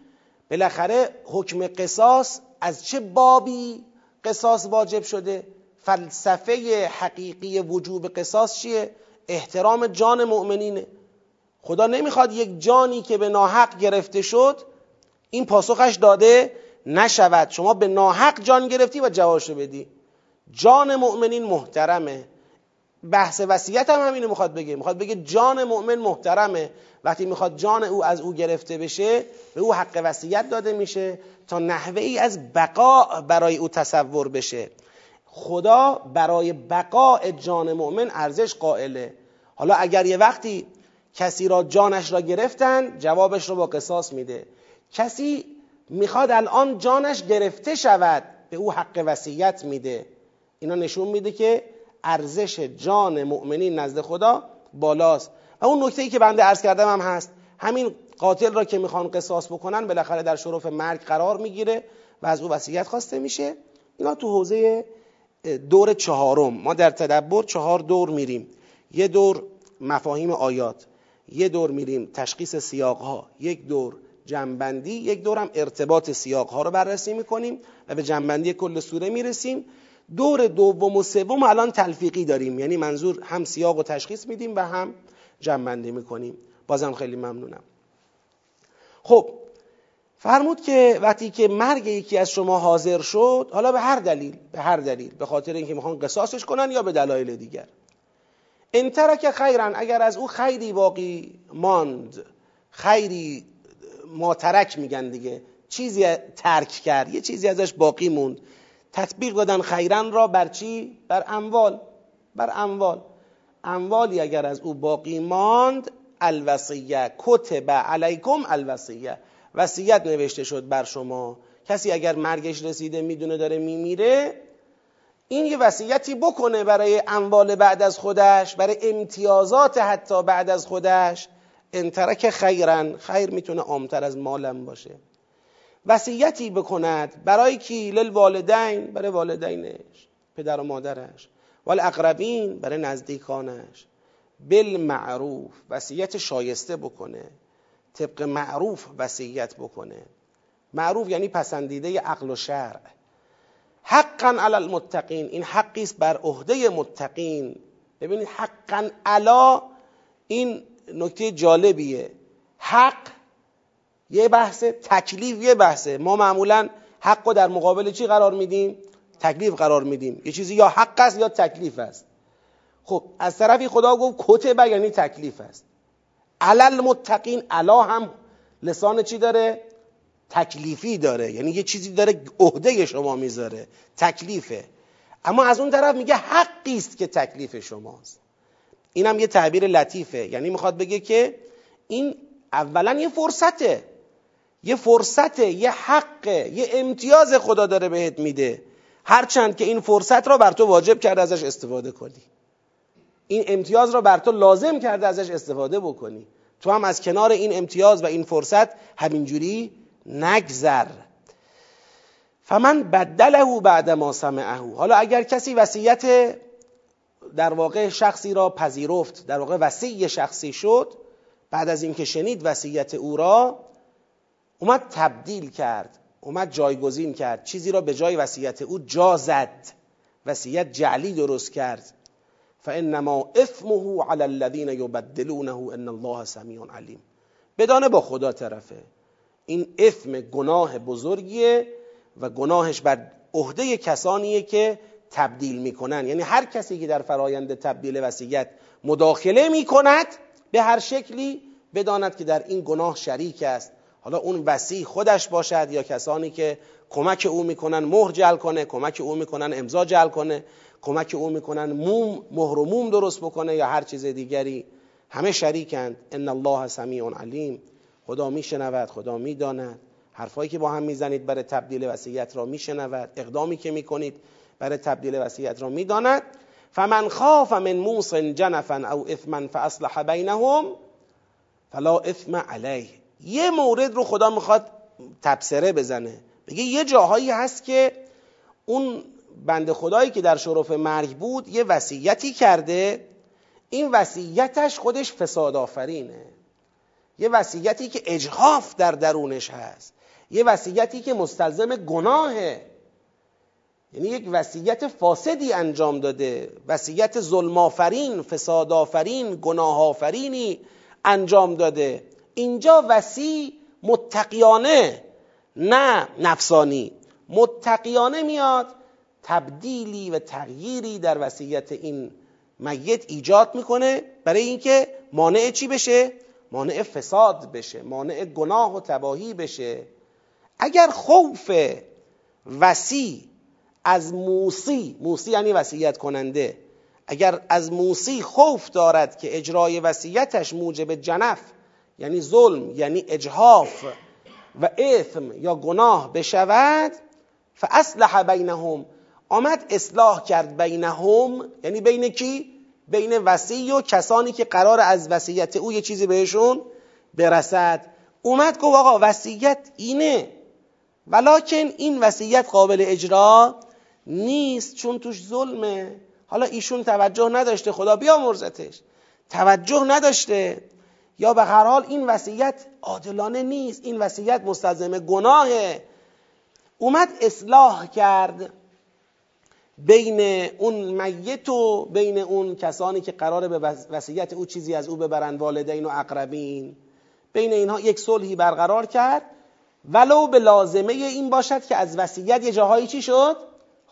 بالاخره حکم قصاص از چه بابی قصاص واجب شده؟ فلسفه حقیقی وجوب قصاص چیه؟ احترام جان مؤمنینه. خدا نمی‌خواد یک جانی که به ناحق گرفته شد این پاسخش داده نشود. شما به ناحق جان گرفتی و جوابشو بدی. جان مؤمنین محترمه. بحث وصیت هم همینو می‌خواد بگه. می‌خواد بگه جان مؤمن محترمه. وقتی می‌خواد جان او از او گرفته بشه به او حق وصیت داده میشه تا نحوه ای از بقا برای او تصور بشه. خدا برای بقاء جان مؤمن ارزش قائله. حالا اگر یه وقتی کسی را جانش را گرفتن جوابش رو با قصاص میده. کسی می‌خواد الان جانش گرفته شود به او حق وصیت میده. اینا نشون میده که ارزش جان مؤمنین نزد خدا بالاست. و اون نکته ای که بنده عرض کردم هم هست. همین قاتل را که می‌خوان قصاص بکنن بالاخره در شرف مرگ قرار می‌گیره و از او وصیت خواسته میشه. اینا تو حوزه دور چهارم. ما در تدبر چهار دور میریم. یه دور مفاهیم آیات یه دور میریم تشخیص سیاق ها یک دور جنبندی یک دور هم ارتباط سیاق ها رو بررسی می‌کنیم و به جنبندی کل سوره می‌رسیم. دور دوم و سوم الان تلفیقی داریم یعنی منظور هم سیاق و تشخیص میدیم و هم جنبندی می‌کنیم. بازم خیلی ممنونم. خب فرمود که وقتی که مرگ یکی از شما حاضر شد حالا به هر دلیل به هر دلیل به خاطر اینکه می‌خوان قصاصش کنن یا به دلایل دیگر. ان ترک خیرن اگر از او خیری باقی ماند خیری ما ترک میگن دیگه. چیزی ترک کرد. یه چیزی ازش باقی موند. تطبیق دادن خیرن را بر چی؟ بر اموال. بر اموال. اموالی اگر از او باقی ماند الوصیه. کتب علیکم الوصیه. وصیت نوشته شد بر شما. کسی اگر مرگش رسیده می‌دونه داره میمیره این یه وصیتی بکنه برای اموال بعد از خودش برای امتیازات حتی بعد از خودش. انترک خیرن. خیر می‌تونه عامتر از مالم باشه. وصیتی بکند برای کی؟ للوالدین. برای والدینش پدر و مادرش. والاقربین برای نزدیکانش. بالمعروف وصیت شایسته بکنه. طبق معروف وصیت بکنه. معروف یعنی پسندیده عقل و شرع. حقا علی المتقین. این حقی است بر عهده متقین. ببینید حقا علا این نکته جالبیه. حق یه بحثه تکلیف یه بحثه. ما معمولا حق رو در مقابل چی قرار میدیم؟ تکلیف قرار میدیم. یه چیزی یا حق است یا تکلیف است. خب از طرفی خدا گفت کتبه یعنی تکلیف است. علل متقین علا هم لسان چی داره؟ تکلیفی داره. یعنی یه چیزی داره عهده شما می‌ذاره. تکلیفه. اما از اون طرف میگه حقی است که تکلیف شماست. اینم یه تعبیر لطیفه. یعنی می‌خواد بگه که این اولا یه فرصته. یه فرصته یه حقه یه امتیاز خدا داره بهت میده. هرچند که این فرصت را بر تو واجب کرده ازش استفاده کنی. این امتیاز را بر تو لازم کرده ازش استفاده بکنی. تو هم از کنار این امتیاز و این فرصت همینجوری نگذر. فمن بدله بعد ما سمعه. حالا اگر کسی وصیت در واقع شخصی را پذیرفت در واقع وسیع شخصی شد. بعد از اینکه شنید وصیت او را اومد تبدیل کرد اومد جایگزین کرد. چیزی را به جای وصیت او جا زد وصیت جعلی درست کرد. فانما اثمه علی الذین یبدلونه ان الله سمیع علیم بدانه با خدا طرفه. این اثم گناه بزرگیه و گناهش بر عهده کسانیه که تبدیل می‌کنن. یعنی هر کسی که در فرایند تبدیل وصیت مداخله می‌کند به هر شکلی بداند که در این گناه شریک است. حالا اون وسیع خودش باشد یا کسانی که کمک او می‌کنن مهر جل کنه کمک او می‌کنن امضا جل کنه کمک او می‌کنن موم مهر و موم درست بکنه یا هر چیز دیگری همه شریکند. ان الله سمیع علیم. خدا میشنود خدا می‌داند. حرفایی که با هم می‌زنید برای تبدیل وصیت را میشنود. اقدامی که می‌کنید برای تبدیل وصیت را می‌داند. فمن خاف من موس جنفا او اثما فاصلح بینهم فلا اثم علیه. یه مورد رو خدا می‌خواد تبصره بزنه. بگه یه جاهایی هست که اون بند خدایی که در شرف مرگ بود یه وصیتی کرده. این وصیتش خودش فساد آفرینه. یه وصیتی که اجهاف در درونش هست. یه وصیتی که مستلزم گناهه. یعنی یک وصیت فاسدی انجام داده. وصیت ظلم آفرین فساد آفرین گناه آفرینی انجام داده. اینجا وسی متقیانه نه نفسانی. متقیانه میاد تبدیلی و تغییری در وصیت این میت ایجاد می‌کنه. برای اینکه مانع چی بشه؟ مانع فساد بشه مانع گناه و تباهی بشه. اگر خوف وسی از موسی موسی یعنی وصیت کننده اگر از موسی خوف دارد که اجرای وصیتش موجب جنف یعنی ظلم یعنی اجهاف و اثم یا گناه بشود فاصلح بینهم. آمد اصلاح کرد بینهم یعنی بین کی؟ بین وسیع و کسانی که قرار از وصیت او یه چیزی بهشون برسد. اومد گفت آقا وصیت اینه. ولکن این وصیت قابل اجرا نیست چون توش ظلمه. حالا ایشون توجه نداشته خدا بیامرزتش. توجه نداشته. یا به هر حال این وصیت عادلانه نیست این وصیت مستلزم گناهه. اومد اصلاح کرد بین اون میت و بین اون کسانی که قراره به وصیت او چیزی از او ببرن والدین و اقربین. بین اینها یک صلحی برقرار کرد. ولو به لازمه این باشد که از وصیت یه جاهایی چی شد؟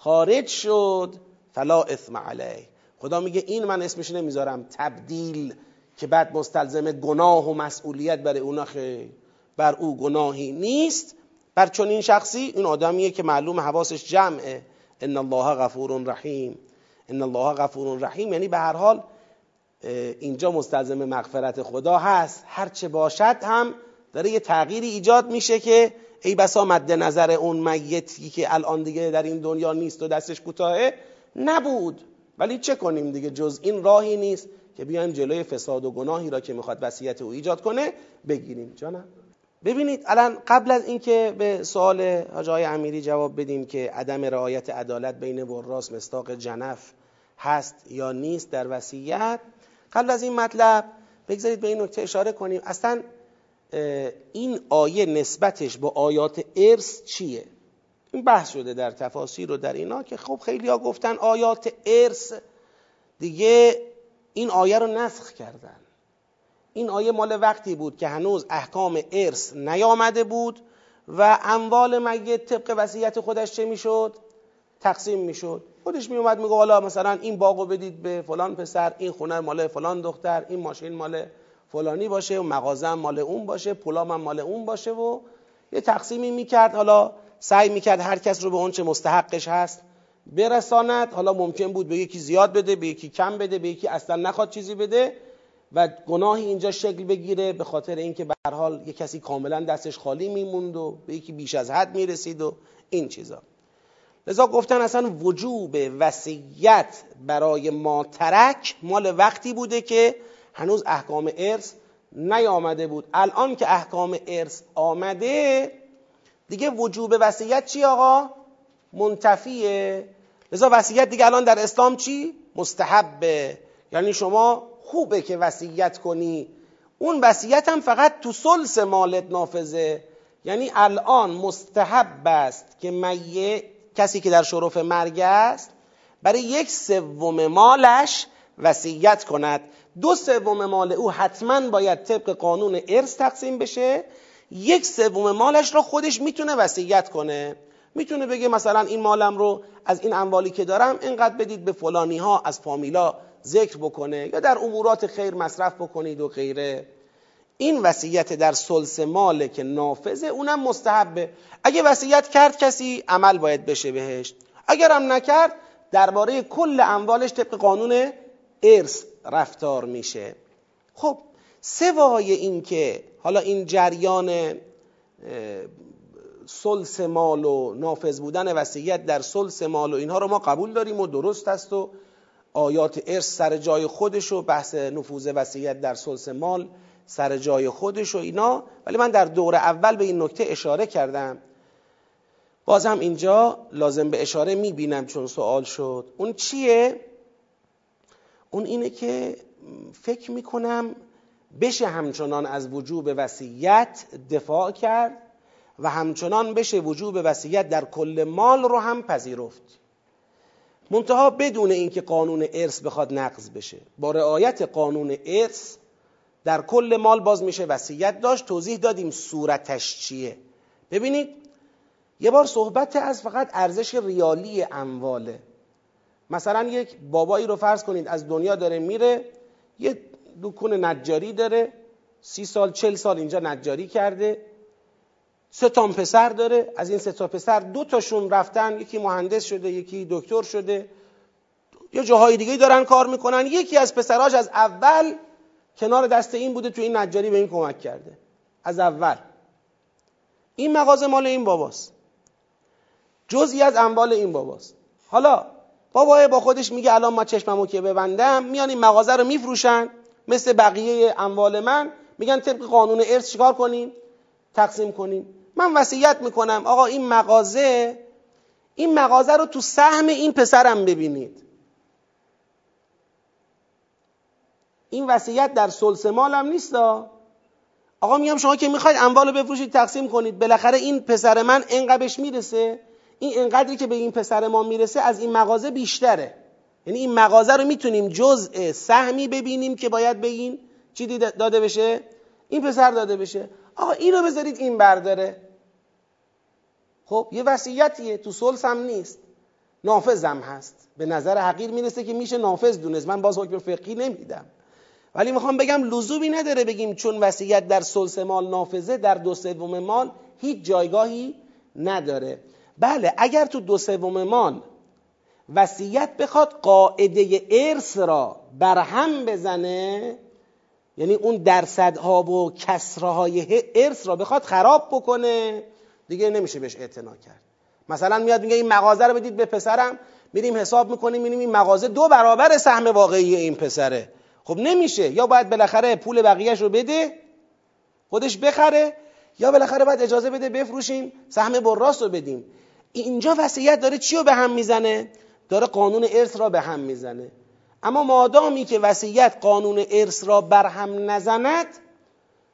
خارج شد فلا اثم علیه. خدا میگه این من اسمش نمی‌ذارم. تبدیل که بعد مستلزم گناه و مسئولیت برای اونا بر او گناهی نیست. بر چون این شخصی این آدمیه که معلوم حواسش جمعه. ان الله غفور رحیم. ان الله غفور رحیم. یعنی به هر حال اینجا مستلزم مغفرت خدا هست. هرچه باشد هم داره یه تغییری ایجاد میشه که ای بسا مد نظر اون میتی که الان دیگه در این دنیا نیست و دستش کوتاهه؟ نبود. ولی چه کنیم دیگه؟ جز این راهی نیست که بیایم جلوی فساد و گناهی را که می‌خواد وصیت او ایجاد کنه بگیریم. جانم. ببینید الان قبل از اینکه به سوال حاج امیری جواب بدیم که عدم رعایت عدالت بین وراس مستاق جنف هست یا نیست در وصیت قبل از این مطلب بگذارید به این نکته اشاره کنیم. اصلا این آیه نسبتش با آیات ارث چیه؟ این بحث شده در تفاسیر و در اینا که خب خیلی ها گفتن آیات ارث. دیگه این آیه رو نسخ کردن. این آیه مال وقتی بود که هنوز احکام ارث نیامده بود و اموال میت طبق وصیت خودش چه می‌شد؟ تقسیم می‌شد. خودش میومد میگه حالا مثلا این باغو بدید به فلان پسر این خونه مال فلان دختر این ماشین مال فلانی باشه و مغازه مال اون باشه پولام مال اون باشه و یه تقسیمی می‌کرد. حالا سعی می‌کرد هر کس رو به اون چه مستحقش هست برساند. حالا ممکن بود به یکی زیاد بده به یکی کم بده به یکی اصلا نخواد چیزی بده و گناهی اینجا شکل بگیره به خاطر اینکه به هر حال یه کسی کاملا دستش خالی میموند و به یکی بیش از حد می‌رسید و این چیزا. لذا گفتن اصلا وجوب وصیت برای ماترک مال وقتی بوده که هنوز احکام ارث نیامده بود. الان که احکام ارث آمده دیگه وجوب وصیت چی آقا؟ منتفیه. لذا وصیت دیگه الان در اسلام چی؟ مستحبه. یعنی شما خوبه که وصیت کنی. اون وصیت هم فقط تو سلس مالت نافذه. یعنی الان مستحب است که میه کسی که در شرف مرگ است برای یک سوم مالش وصیت کند. دو سوم مال او حتما باید طبق قانون ارث تقسیم بشه. یک سوم مالش را خودش می‌تونه وصیت کنه. می‌تونه بگه مثلا این مالم رو از این اموالی که دارم اینقدر بدید به فلانی ها از فامیلا ذکر بکنه یا در امورات خیر مصرف بکنید و غیره. این وصیت در سلس مال که نافذه اونم مستحبه. اگه وصیت کرد کسی عمل باید بشه بهش. اگرم نکرد درباره کل اموالش طبق قانون ارث رفتار میشه. خب سوای این که حالا این جریان سلس مال و نافذ بودن وصیت در سلس مال و اینها رو ما قبول داریم و درست است و آیات ارث سر جای خودش و بحث نفوذ وصیت در سلس مال سر جای خودش و اینا. ولی من در دور اول به این نکته اشاره کردم. باز هم اینجا لازم به اشاره می‌بینم چون سوال شد. اون چیه؟ اون اینه که فکر می‌کنم بشه همچنان از وجوب وصیت دفاع کرد و همچنان بشه وجوب وصیت در کل مال رو هم پذیرفت. منتها بدون اینکه قانون ارث بخواد نقض بشه. با رعایت قانون ارث در کل مال باز میشه وصیت داشت. توضیح دادیم صورتش چیه. ببینید یه بار صحبت از فقط ارزش ریالی امواله. مثلا یک بابایی رو فرض کنید از دنیا داره میره یه دکون نجاری داره سی سال چل سال اینجا نجاری کرده سه تا پسر داره از این سه تا پسر دو تاشون رفتن یکی مهندس شده یکی دکتر شده یا جاهای دیگه دارن کار می‌کنن یکی از پسراش از اول کنار دست این بوده تو این نجاری به این کمک کرده از اول. این مغازه مال این باباست. جزئی از اموال این باباست. حالا بابا با خودش میگه الان ما چشممو که ببندم میان این مغازه رو میفروشن مثل بقیه اموال من میگن طبق قانون ارث چیکار کنیم؟ تقسیم کنیم. من وصیت می‌کنم آقا این مغازه این مغازه رو تو سهم این پسرم ببینید. این وصیت در سلس مالم نیست آقا میگم شما که می‌خواید اموال رو بفروشید تقسیم کنید. بالاخره این پسر من انقدرش می‌رسه این انقدری که به این پسر ما می‌رسه از این مغازه بیشتره. یعنی این مغازه رو می‌تونیم جزء سهمی ببینیم که باید به این چی داده بشه؟ این پسر داده بشه. آقا اینو بذارید این برداره. خب یه وصیتیه. تو سلس هم نیست. نافذم هست. به نظر حقیر می‌رسه که میشه نافذ دونست. من باز حکم فقهی نمیدم. ولی می‌خوام بگم لزومی نداره بگیم چون وصیت در سلس مال نافذه در دو سوم مال هیچ جایگاهی نداره. بله اگر تو دو سوم مال وصیت بخواد قاعده ارث را برهم بزنه یعنی اون درصدها و کسرهای ارث را بخواد خراب بکنه دیگه نمیشه بهش اعتنا کرد. مثلا میاد میگه این مغازه رو بدید به پسرم میریم حساب می‌کنیم می‌بینیم این مغازه دو برابر سهم واقعی این پسره. خب نمیشه. یا باید بالاخره پول بقیهش رو بده خودش بخره یا بالاخره باید اجازه بده بفروشیم سهم براس رو بدیم. اینجا وصیت داره چی رو به هم می‌زنه؟ داره قانون ارث را به هم می‌زنه. اما مادامی که وصیت قانون ارث را بر هم نزند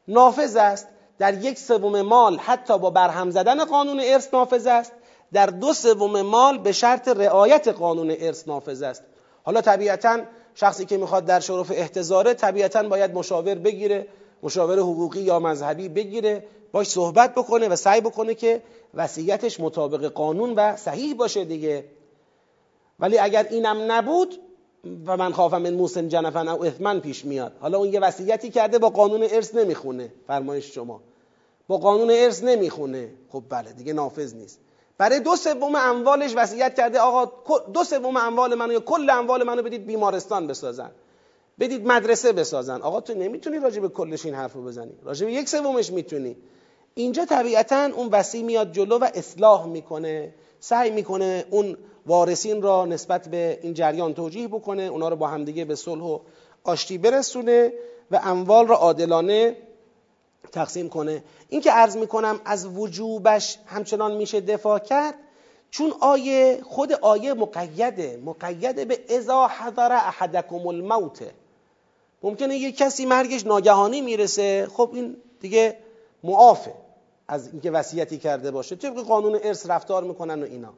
نافذ است. در یک سوم مال حتی با برهم زدن قانون ارث نافذ است. در دو سوم مال به شرط رعایت قانون ارث نافذ است. حالا طبیعتا شخصی که می‌خواد در شرف احتضاره طبیعتا باید مشاور بگیره. مشاور حقوقی یا مذهبی بگیره باش صحبت بکنه و سعی بکنه که وصیتش مطابق قانون و صحیح باشه دیگه. ولی اگر اینم نبود و من خواف من موسن جنفن او اثمن پیش میاد. حالا اون یه وصیتی کرده با قانون ارث نمی‌خونه فرمایش شما. با قانون ارث نمی‌خونه. خب بله دیگه نافذ نیست. برای دو سوم اموالش وصیت کرده آقا دو سوم اموال منو یا کل اموال منو بدید بیمارستان بسازن. بدید مدرسه بسازن. آقا تو نمی‌تونی راجع به کلش این حرفو بزنی. راجع به یک سومش می‌تونی. اینجا طبیعتا اون وسیع میاد جلو و اصلاح می‌کنه. سعی می‌کنه اون وارثین را نسبت به این جریان توجیه بکنه. اونا رو با همدیگه به صلح و آشتی برسونه و اموال را عادلانه تقسیم کنه. این که عرض می‌کنم از وجوبش همچنان میشه دفاع کرد. چون آیه خود آیه مقیده. مقیده به اذا حضر احدکم الموت ممکنه یه کسی مرگش ناگهانی می‌رسه. خب این دیگه معافه از اینکه وصیتی کرده باشه. طبق قانون ارث رفتار می‌کنن و اینا.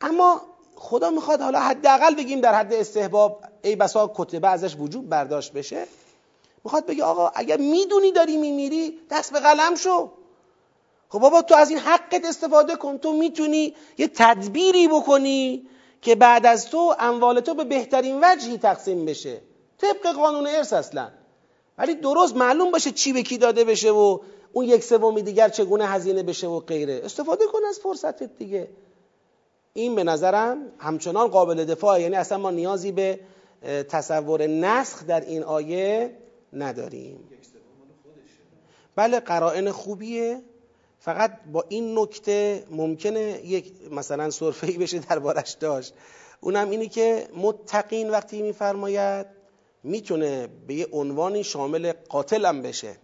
اما خدا می‌خواد حالا حداقل بگیم در حد استحباب ای بسا کتبه ازش وجود برداشت بشه. می‌خواد بگه آقا اگر می‌دونی داری میمیری دست به قلم شو. خب بابا تو از این حقت استفاده کن. تو می‌تونی یه تدبیری بکنی که بعد از تو اموال تو به بهترین وجهی تقسیم بشه. طبق قانون ارث اصلا. ولی درست معلوم باشه چی به کی داده بشه و اون یک سومی دیگر چگونه هزینه بشه و غیره. استفاده کن از فرصتت دیگه. این به نظرم همچنان قابل دفاع یعنی اصلا ما نیازی به تصور نسخ در این آیه نداریم. بله قرائن خوبیه. فقط با این نکته ممکنه یک مثلا ای بشه دربارش داشت. اونم اینی که متقین وقتی میفرماید می‌تونه به یه عنوانی شامل قاتل هم بشه.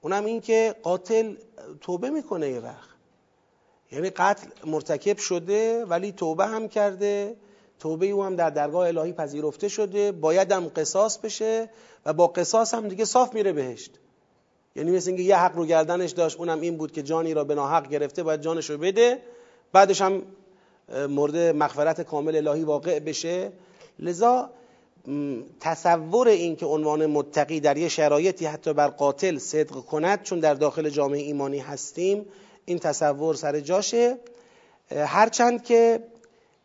اونم این که قاتل توبه می‌کنه یه وقت. یعنی قتل مرتکب شده ولی توبه هم کرده. توبه او هم در درگاه الهی پذیرفته شده. باید هم قصاص بشه و با قصاص هم دیگه صاف میره بهشت. یعنی مثل اینکه یه حق رو گردنش داشت اونم این بود که جانی را به ناحق گرفته باید جانش رو بده. بعدش هم مورد مغفرت کامل الهی واقع بشه. لذا تصور این که عنوان متقی در یه شرایطی حتی بر قاتل صدق کند چون در داخل جامعه ایمانی هستیم این تصور سر جاشه. هرچند که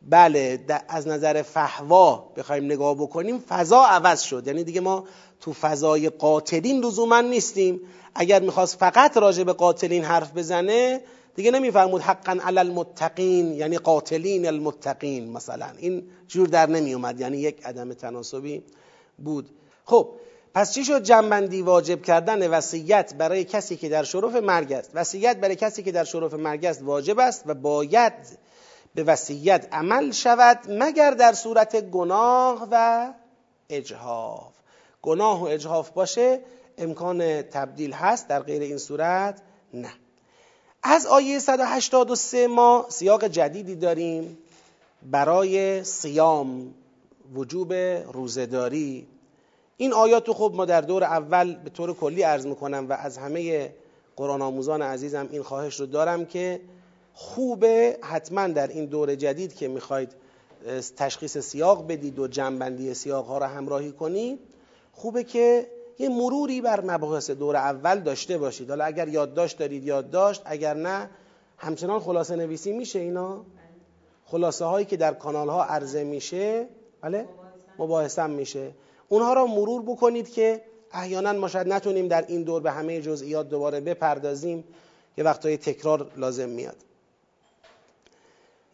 بله از نظر فهوا بخوایم نگاه بکنیم فضا عوض شد. یعنی دیگه ما تو فضای قاتلین لزوما نیستیم. اگر می‌خواست فقط راجع به قاتلین حرف بزنه دیگه نمیفرمود حقا علی المتقین یعنی قاتلین المتقین مثلا. این جور در نمی اومد یعنی یک عدم تناسبی بود. خب پس چی شد جنبندی واجب کردن وصیت برای کسی که در شرف مرگ است؟ وصیت برای کسی که در شرف مرگ است واجب است و باید به وصیت عمل شود مگر در صورت گناه و اجهاف. گناه و اجهاف باشه امکان تبدیل هست در غیر این صورت نه. از آیه 183 ما سیاق جدیدی داریم برای سیام وجوب روزداری این آیات رو خب ما در دور اول به طور کلی عرض می‌کنم و از همه قرآن آموزان عزیزم این خواهش رو دارم که خوبه حتما در این دور جدید که می‌خواید تشخیص سیاق بدید و جنبندی سیاق ها را همراهی کنید خوبه که یه مروری بر مباحث دور اول داشته باشید. حالا اگر یادداشت دارید یادداشت. اگر نه همچنان خلاصه نویسی میشه اینا؟ خلاصه هایی که در کانال ها عرضه میشه بله؟ مباحثه میشه. اونها را مرور بکنید که احیانا ما شاید نتونیم در این دور به همه جزئیات دوباره بپردازیم یه وقتای تکرار لازم میاد.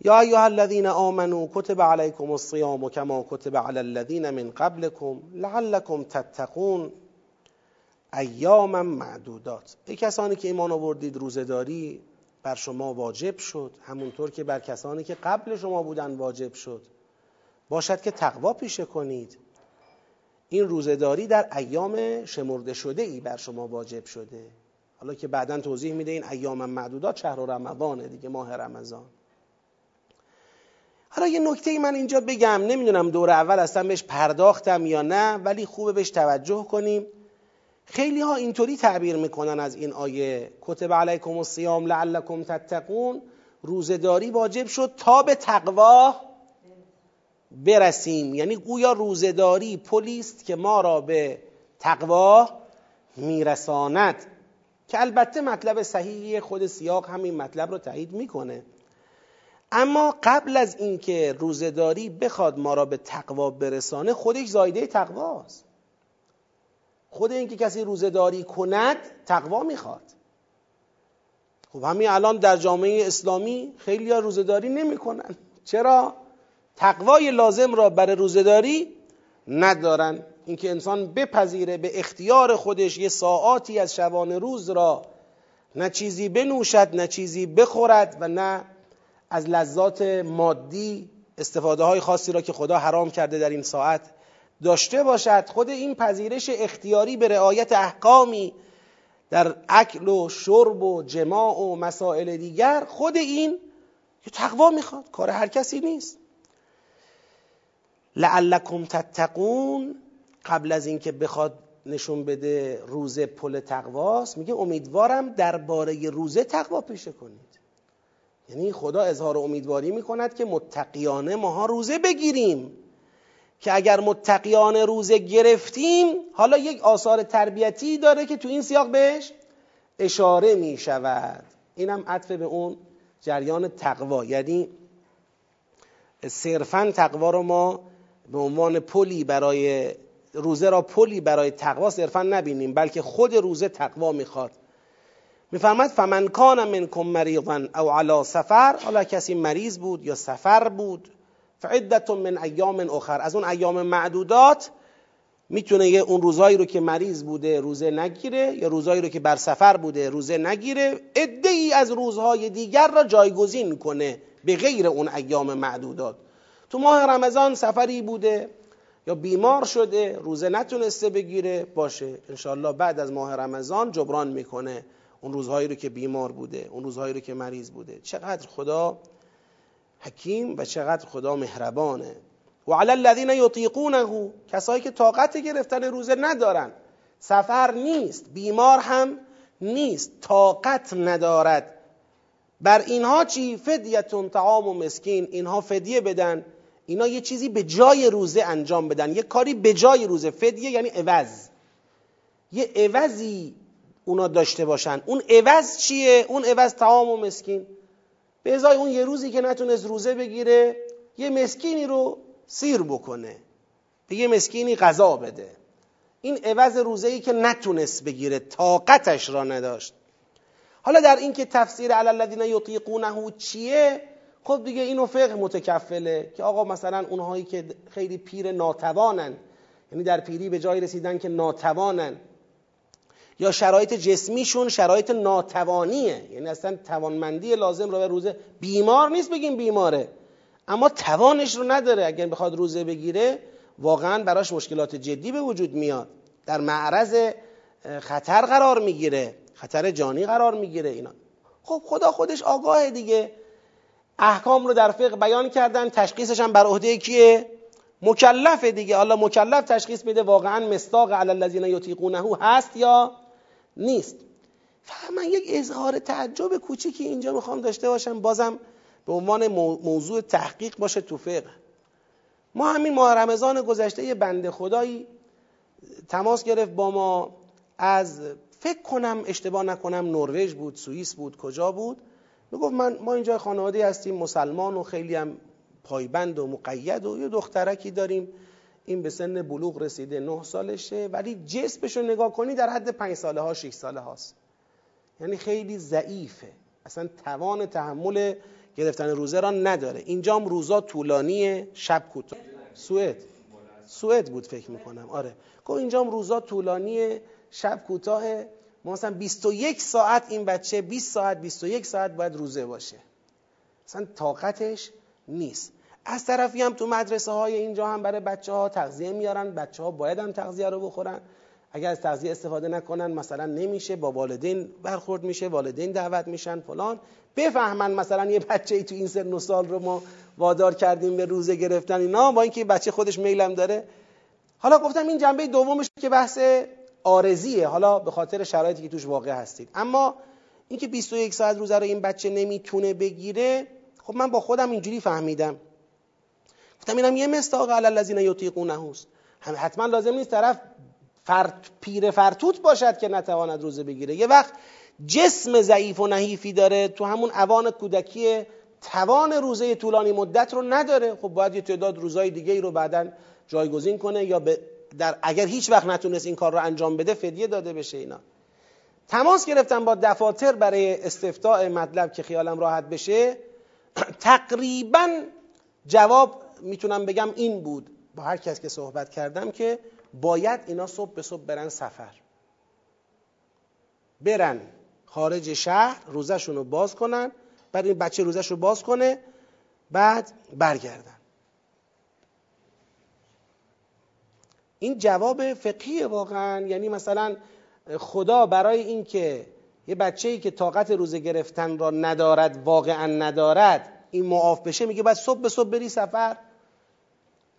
یا ایها الذین آمنوا کتب علیکم الصیام کما کتب علی الذین من قبلکم لعلکم تتقون. ایاما معدودات. ای کسانی که ایمان آوردید روزداری بر شما واجب شد. همونطور که بر کسانی که قبل شما بودن واجب شد. باشد که تقوا پیشه کنید. این روزداری در ایام شمرده شده ای بر شما واجب شده. حالا که بعدا توضیح میده این ایام معدودات شهر رمضانه دیگه ماه رمضان. حالا یه نکته ای من اینجا بگم. نمی‌دونم دور اول اصلا بهش پرداختم یا نه ولی خوبه بهش توجه کنیم. خیلی ها اینطوری تعبیر می‌کنن از این آیه. کتب علیکم الصیام لعلکم تتقون. روزداری واجب شد تا به تقوا برسیم. یعنی گویا روزداری پلیست که ما را به تقوا میرساند. که البته مطلب صحیحی خود سیاق همین مطلب رو تایید می‌کنه. اما قبل از اینکه روزداری بخواد ما را به تقوا برسانه خودش زایده تقواست. خود اینکه کسی روزداری کند تقوا می‌خواد. خب همین الان در جامعه اسلامی خیلی ها روزداری نمی‌کنن. چرا؟ تقوای لازم را برای روزداری ندارن. اینکه انسان بپذیره به اختیار خودش یه ساعاتی از شبانه روز را نه چیزی بنوشد نه چیزی بخورد و نه از لذات مادی استفاده های خاصی را که خدا حرام کرده در این ساعت داشته باشد خود این پذیرش اختیاری به رعایت احکامی در اکل و شرب و جماع و مسائل دیگر خود این که تقوا می‌خواد کار هر کسی نیست. لعلکم تتقون قبل از اینکه بخواد نشون بده روزه پل تقواست میگه امیدوارم درباره روزه تقوا پیشه کنید. یعنی خدا اظهار امیدواری می‌کند که متقیانه ماها روزه بگیریم. که اگر متقیانه روزه گرفتیم حالا یک آثار تربیتی داره که تو این سیاق بهش اشاره می شود. اینم عطف به اون جریان تقوا. یعنی صرفا تقوا رو ما به عنوان پلی برای روزه را پلی برای تقوا صرفا نبینیم بلکه خود روزه تقوا می‌خواد. میفرماد فمن کان منکم مریضا او علی سفر. حالا کسی مریض بود یا سفر بود فعدت من ایام اخر. از اون ایام معدودات می‌تونه یه اون روزایی رو که مریض بوده روزه نگیره یا روزایی رو که بر سفر بوده روزه نگیره عده از روزهای دیگر را جایگزین کنه به غیر اون ایام معدودات. تو ماه رمضان سفری بوده یا بیمار شده روزه نتونسته بگیره باشه. انشالله بعد از ماه رمضان جبران می‌کنه اون روزهایی رو که بیمار بوده اون روزهایی رو که مریض بوده. چقدر خدا حکیم و چقدر خدا مهربانه. و علی الذین یطیقونه کسایی که طاقت گرفتن روزه ندارن. سفر نیست بیمار هم نیست طاقت ندارد. بر اینها چی؟ فدیتون طعام و مسکین. اینها فدیه بدن. اینا یه چیزی به جای روزه انجام بدن. یه کاری به جای روزه. فدیه یعنی عوض. یه عوضی اونا داشته باشن. اون عوض چیه؟ اون عوض طعام و مسکین. به ازای اون یه روزی که نتونست روزه بگیره یه مسکینی رو سیر بکنه. به یه مسکینی غذا بده. این عوض روزه که نتونست بگیره طاقتش را نداشت. حالا در این که تفسیر علی الذین یطیقونه چیه؟ خب دیگه اینو فقه متکفله که آقا مثلا اونهایی که خیلی پیر ناتوانن یعنی در پیری به جای رسیدن که ناتوانن یا شرایط جسمیشون شرایط ناتوانیه. یعنی اصلا توانمندی لازم رو به روزه بیمار نیست بگیم بیماره. اما توانش رو نداره. اگر بخواد روزه بگیره واقعا براش مشکلات جدی به وجود میاد. در معرض خطر قرار می‌گیره. خطر جانی قرار می‌گیره. اینا. خب خدا خودش آگاه دیگه. احکام رو در فقه بیان کردن. تشخیصش هم بر عهده کیه؟ مکلف دیگه. حالا مکلف تشخیص میده واقعا مستاق علی الذین یطیقونه هست یا نیست. من یک اظهار تعجب کوچیکی اینجا می‌خوام داشته باشم بازم به عنوان موضوع تحقیق باشه تو فقه. ما همین ماه رمضان گذشته یه بنده خدایی تماس گرفت با ما از فکر کنم اشتباه نکنم نروژ بود سوئیس بود کجا بود. می‌گفت من ما اینجا خانواده هستیم مسلمان و خیلی هم پایبند و مقید و یه دخترکی داریم. این به سن بلوغ رسیده نه سالشه. ولی جسمش رو نگاه کنی در حد پنج ساله ها شش ساله هاست. یعنی خیلی ضعیفه. اصلا توان تحمل گرفتن روزه را نداره. اینجام روزا طولانیه. شب کوتاه سوئد. سوئد بود فکر می‌کنم. آره. گفت اینجام روزا طولانیه. شب کوتاه. ما مثلا 21 ساعت این بچه 20 ساعت 21 ساعت باید روزه باشه. مثلا طاقتش نیست. از طرفی هم تو مدرسه های اینجا هم برای بچه ها تغذیه میارن بچه ها باید هم تغذیه رو بخورن. اگر از تغذیه استفاده نکنن مثلا نمیشه با والدین برخورد میشه والدین دعوت میشن فلان. بفهمن مثلا یه بچه ای تو این سن و سال رو ما وادار کردیم به روزه گرفتن اینا با اینکه بچه خودش میلم داره. حالا گفتم این جنبه دومش که بحث آرزیه. حالا به خاطر شرایطی که توش واقع هستید. اما اینکه 21 ساعت روزه رو این بچه نمی‌تونه بگیره خب من با خودم اینجوری فهمیدم. گفتم اینم یه مستاق علی الذین یطیقونه است حتما لازم نیست طرف فرت پیر فرتوت باشد که نتواند روزه بگیره. یه وقت جسم ضعیف و نحیفی داره تو همون اوان کودکی توان روزه طولانی مدت رو نداره. خب باید یه تعداد روزای دیگه ای رو بعدا جایگزین کنه یا در اگر هیچ وقت نتونست این کار رو انجام بده فدیه داده بشه اینا. تماس گرفتم با دفاتر برای استفتاء مطلب که خیالم راحت بشه. تقریبا جواب می‌تونم بگم این بود با هر کس که صحبت کردم که باید اینا صبح به صبح برن سفر. برن خارج شهر روزشون رو باز کنن بعد این بچه روزش رو باز کنه بعد برگردن. این جواب فقهی واقعا. یعنی مثلا خدا برای اینکه یه بچه ای که طاقت روزه گرفتن را ندارد واقعا ندارد این معاف بشه میگه بعد صبح به صبح بری سفر.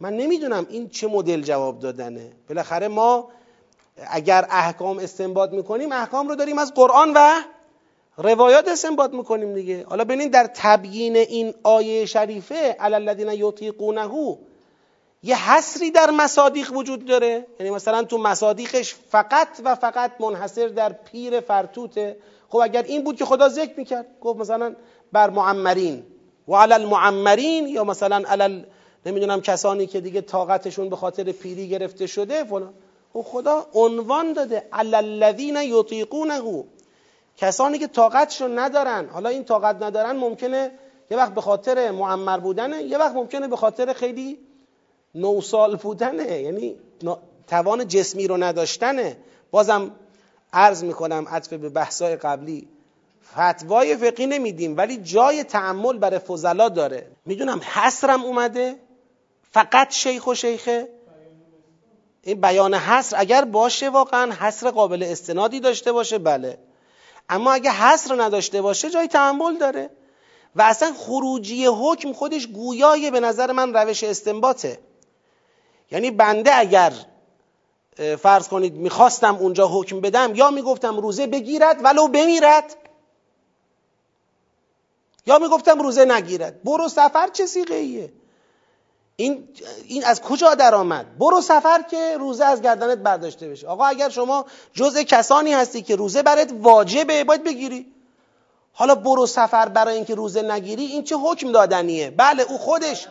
من نمی‌دونم این چه مدل جواب دادنه. بالاخره ما اگر احکام استنباط می‌کنیم احکام رو داریم از قرآن و روایات استنباط می‌کنیم دیگه. حالا ببینید در تبیین این آیه شریفه علی الذین یطیقونه یه حسری در مصادیق وجود داره. یعنی مثلا تو مصادیقش فقط و فقط منحصر در پیر فرتوته خب اگر این بود که خدا ذکر می‌کرد گفت مثلا بر معمرین. و علی المعمرین یا مثلا علی نمی‌دونم کسانی که دیگه طاقتشون به خاطر پیری گرفته شده فلان. و خب خدا عنوان داده. الذین یطیقونه کسانی که طاقتشون ندارن حالا این طاقت ندارن ممکنه یه وقت به خاطر معمر بودنه یه وقت ممکنه به خاطر خیلی نو سال بودنه. یعنی توان جسمی رو نداشتنه. بازم عرض می‌کنم عطف به بحثای قبلی فتوای فقی نمیدیم ولی جای تعمل برای فضلا داره. می‌دونم حسرم اومده فقط شیخ و شیخه؟ این بیان حسر اگر باشه واقعا حسر قابل استنادی داشته باشه بله. اما اگه حسر نداشته باشه جای تحمل داره. و اصلا خروجی حکم خودش گویای به نظر من روش استنباطه. یعنی بنده اگر فرض کنید می‌خواستم اونجا حکم بدم یا می‌گفتم روزه بگیرد ولو بمیرد. یا می‌گفتم روزه نگیرد. برو سفر چه سیغه ایه این, این از کجا در آمد برو سفر که روزه از گردنت برداشته بشه. آقا اگر شما جزء کسانی هستی که روزه برات واجبه باید بگیری. حالا برو سفر برای اینکه روزه نگیری این چه حکم دادنیه؟ بله او خودش.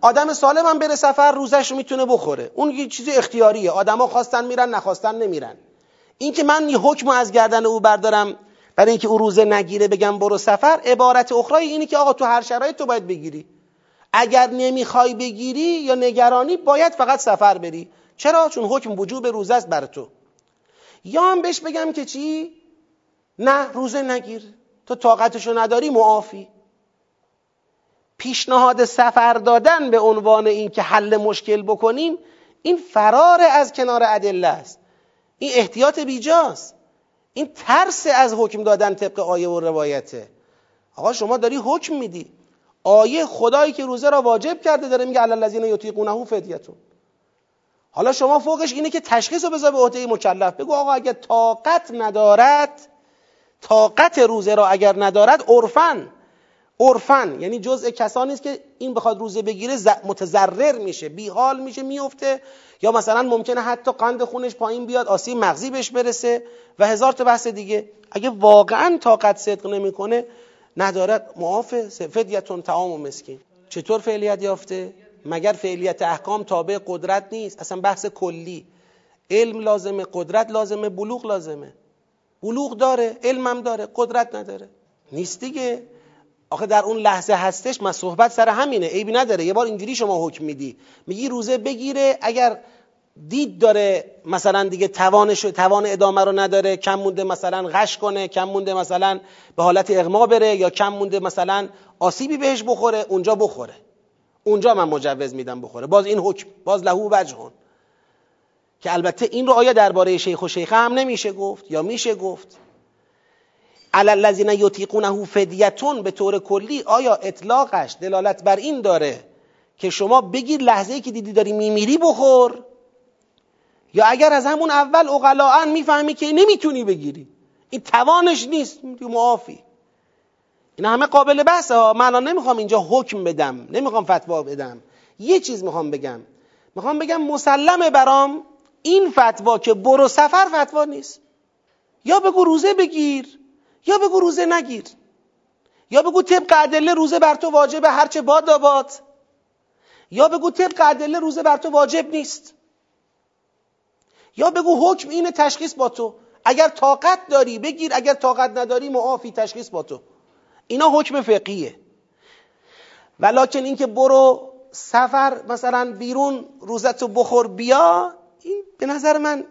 آدم سالم هم بره سفر روزش رو می‌تونه بخوره. اون یه چیز اختیاریه. آدما خواستن میرن نخواستن نمیرن. این که من یه حکم از گردن او بردارم برای اینکه او روزه نگیره بگم برو سفر عبارت اخرای اینی که آقا تو هر شرایط تو باید بگیری. اگر نمی‌خوای بگیری یا نگرانی باید فقط سفر بری. چرا؟ چون حکم وجوب روزه است بر تو. یا هم بهش بگم که چی؟ نه روزه نگیر. تو طاقتشو نداری معافی. پیشنهاد سفر دادن به عنوان اینکه حل مشکل بکنیم این فرار از کنار ادله است. این احتیاط بیجاست. این ترس از حکم دادن طبق آیه و روایته. آقا شما داری حکم میدی. آیه خدایی که روزه را واجب کرده داره میگه علی الذین یطیقونه فدیتون حالا شما فوقش اینه که تشخیص رو بذار به عهده مکلف. بگو آقا اگر طاقت ندارد طاقت روزه را اگر ندارد عرفن عرفن یعنی جزء کسانی است که این بخواد روزه بگیره متضرر میشه بیحال میشه میفته. یا مثلا ممکنه حتی قند خونش پایین بیاد آسیب مغزی بهش برسه و هزار تا بحث دیگه. اگه واقعا طاقت صدق نمی‌کنه ندارد. معاف فدیتون تعام و مسکین. چطور فعلیت یافته؟ مگر فعلیت احکام تابع قدرت نیست؟ اصلا بحث کلی. علم لازمه قدرت لازمه بلوغ لازمه. بلوغ داره علمم داره قدرت نداره. نیست دیگه. آخه در اون لحظه هستش من صحبت سر همینه. عیبی نداره. یه بار اینجوری شما حکم میدی. میگی روزه بگیره اگر دید داره مثلا دیگه توانش توان ادامه رو نداره کم مونده مثلا غش کنه کم مونده مثلا به حالت اغما بره یا کم مونده مثلا آسیبی بهش بخوره اونجا بخوره. اونجا من مجوز میدم بخوره. باز این حکم باز لهو وجهون که البته این رو آیا درباره شیخ و شیخه هم نمیشه گفت یا میشه گفت. علی الذین یطیقونه فدیتون به طور کلی آیا اطلاقش دلالت بر این داره که شما بگیر لحظه ای که دیدی داری میمیری بخور؟ یا اگر از همون اول اقلاعا می‌فهمی که نمی‌تونی بگیری. این توانش نیست. معافی. این همه قابل بحثه ها. من الان نمی‌خوام اینجا حکم بدم. نمی‌خوام فتوا بدم. یه چیز می‌خوام بگم. می‌خوام بگم مسلمه برام این فتوا که برو سفر فتوا نیست. یا بگو روزه بگیر. یا بگو روزه نگیر. یا بگو طبق ادله روزه بر تو واجبه هرچه باد آباد. یا بگو طبق ادله روزه بر تو واجب نیست. یا بگو حکم اینه تشخیص با تو. اگر طاقت داری بگیر اگر طاقت نداری معافی تشخیص با تو. اینا حکم فقیه. ولکن اینکه برو سفر مثلا بیرون روزتو بخور بیا این به نظر من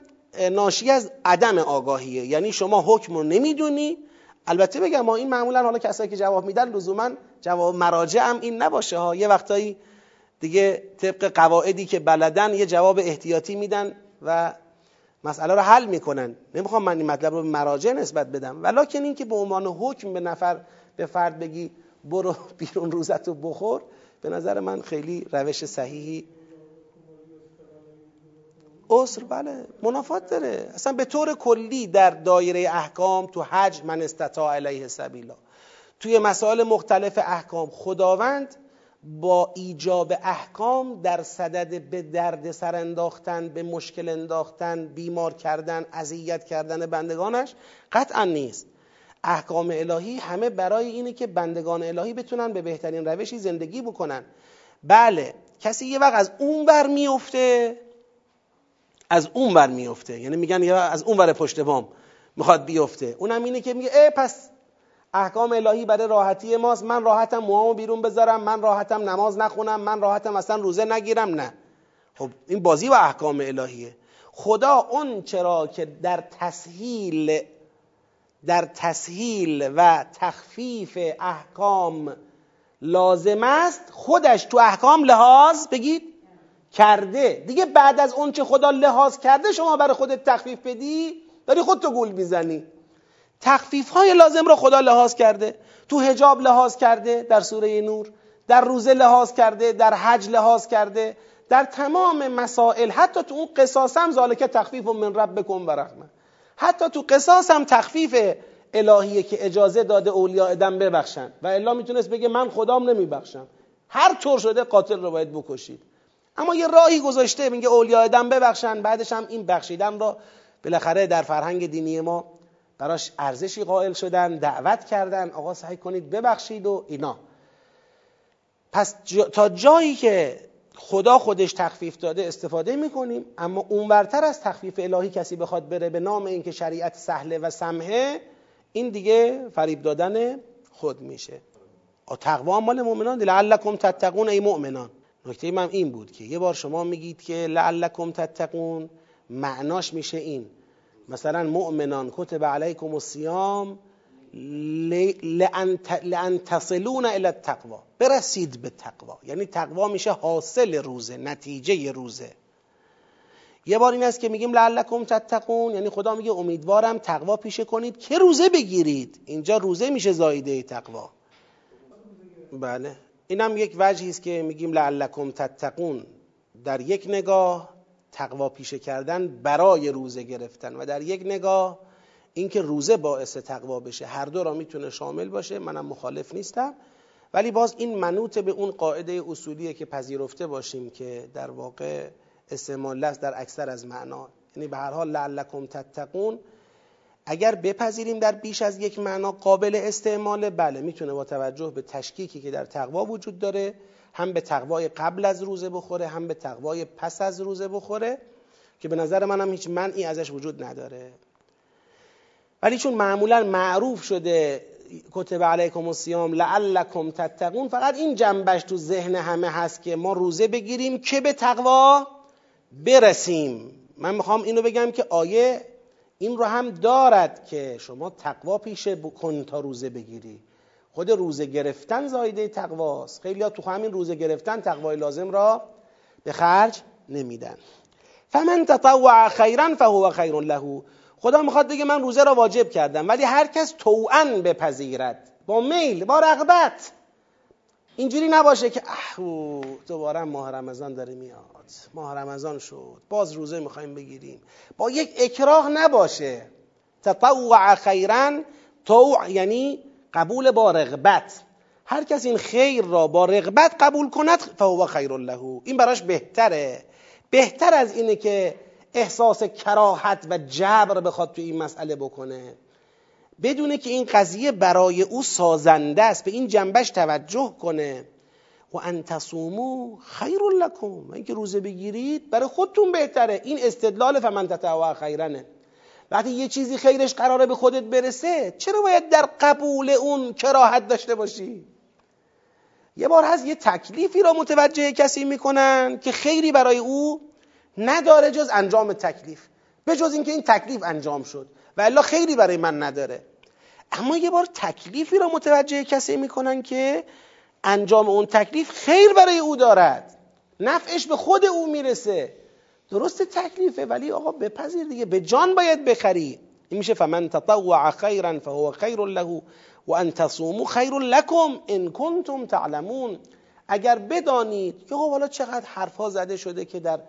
ناشی از عدم آگاهیه. یعنی شما حکم رو نمی‌دونی. البته بگم ما این معمولا حالا کسایی که جواب میدن لزوما جواب مراجع هم این نباشه ها. یه وقتایی دیگه طبق قواعدی که بلدن یه جواب احتیاطی میدن و مسئله رو حل می‌کنن. نمی‌خوام من این مطلب رو به مراجع نسبت بدم. ولکن اینکه به عنوان حکم به نفر به فرد بگی برو بیرون روزتو بخور به نظر من خیلی روش صحیحی. عسر بله منافات داره. اصلا به طور کلی در دایره احکام تو حج من استطاع علیه سبیلا. توی مسائل مختلف احکام خداوند با ایجاب احکام در صدد به درد سر انداختن به مشکل انداختن بیمار کردن اذیت کردن بندگانش قطعا نیست. احکام الهی همه برای اینه که بندگان الهی بتونن به بهترین روشی زندگی بکنن. بله کسی یه وقت از اون بر میفته از اون بر میفته. یعنی میگن یا از اون بر پشت بام می‌خواد بیفته. اونم اینه که میگه ای پس احکام الهی برای راحتی ماست. من راحتم موامو بیرون بذارم. من راحتم نماز نخونم. من راحتم اصلا روزه نگیرم. نه. خب این بازی و احکام الهیه. خدا اون چرا که در تسهیل در تسهیل و تخفیف احکام لازم است خودش تو احکام لحاظ بگید کرده. دیگه بعد از اون چه خدا لحاظ کرده شما برای خودت تخفیف بدی داری خودتو گول می‌زنی. تخفیف های لازم رو خدا لحاظ کرده. تو هجاب لحاظ کرده در سوره نور در روزه لحاظ کرده در حج لحاظ کرده در تمام مسائل حتی تو اون قصاص هم ذالک تخفیف من ربکم و رحمه. حتی تو قصاص هم تخفیف الهیه که اجازه داده اولیاء ادم ببخشن. و الا می‌تونست بگه من خدام نمیبخشم. هر طور شده قاتل رو باید بکشید. اما یه راهی گذاشته میگه اولیاء ادم ببخشن بعدش هم این بخشیدن رو بالاخره در فرهنگ دینی ما براش ارزشی قائل شدن دعوت کردن آقا سعی کنید ببخشید و اینا. پس تا جایی که خدا خودش تخفیف داده استفاده می‌کنیم اما اونورتر از تخفیف الهی کسی بخواد بره به نام اینکه شریعت سهله و سمحه این دیگه فریب دادن خود میشه. تقوا مال مؤمنان لعلکم تتقون ای مؤمنان. نکته من این بود که یه بار شما میگید که لعلکم تتقون معناش میشه این. مثلا مؤمنان کتب علیکم الصیام لان تصلون الى التقوا برسید به تقوا یعنی تقوا میشه حاصل روزه نتیجه روزه. یه بار این است که میگیم لعلکم تتقون. یعنی خدا میگه امیدوارم تقوا پیشه کنید. که روزه بگیرید؟ اینجا روزه میشه زایده تقوا بله. اینم یک وجهی است که میگیم لعلکم تتقون. در یک نگاه تقوا پیشه کردن برای روزه گرفتن. و در یک نگاه اینکه روزه باعث تقوا بشه. هر دو را می‌تونه شامل باشه. منم مخالف نیستم. ولی باز این منوط به اون قاعده اصولیه که پذیرفته باشیم که در واقع استعمال است در اکثر از معنا. یعنی به هر حال لعلکم تتقون. اگر بپذیریم در بیش از یک معنا قابل استعماله بله می‌تونه با توجه به تشکیکی که در تقوا وجود داره هم به تقوای قبل از روزه بخوره هم به تقوای پس از روزه بخوره که به نظر منم هیچ منعی ازش وجود نداره. ولی چون معمولا معروف شده کتب علیکم الصیام لعلکم تتقون فقط این جنبش تو ذهن همه هست که ما روزه بگیریم که به تقوا برسیم. من می‌خوام اینو بگم که آیه این رو هم دارد که شما تقوا پیشه بکن تا روزه بگیری. خود روزه گرفتن زایده تقواست. خیلی تو همین روزه گرفتن تقوای لازم را به خرج نمیدن. فمن تطوع خیرا فهو خیر له. خدا می‌خواد بگه من روزه را واجب کردم ولی هر کس توعن بپذیرد. با میل با رغبت. اینجوری نباشه که احو دوباره ماه رمضان داره میاد. ماه رمضان شد. باز روزه می‌خوایم بگیریم. با یک اکراه نباشه. تطوع خیرا طوع یعنی قبول با رغبت. هر کس این خیر را با رغبت قبول کند فهو خیر له. این براش بهتره. بهتر از اینه که احساس کراهت و جبر بخواد تو این مسئله بکنه. بدونه که این قضیه برای او سازنده است به این جنبش توجه کنه. و ان تصومو خیر لکم. اینکه روزه بگیرید برای خودتون بهتره. این استدلال فمن تطوع خیرنه. وقتی یه چیزی خیرش قراره به خودت برسه چرا باید در قبول اون کراهت داشته باشی؟ یه بار هست یه تکلیفی را متوجه کسی می‌کنن که خیری برای او نداره جز انجام تکلیف. به جز اینکه این تکلیف انجام شد. و الا خیری برای من نداره. اما یه بار تکلیفی را متوجه کسی می‌کنن که انجام اون تکلیف خیر برای او دارد. نفعش به خود او می‌رسه. درست تکلیفه ولی آقا بپذیر دیگه. به جان باید بخری. این میشه فمن تطوع خیرا فهو خیر له و ان تصوموا خیر لکم ان کنتم تعلمون. اگر بدانید که خب حالا چقدر حرفا زده شده که در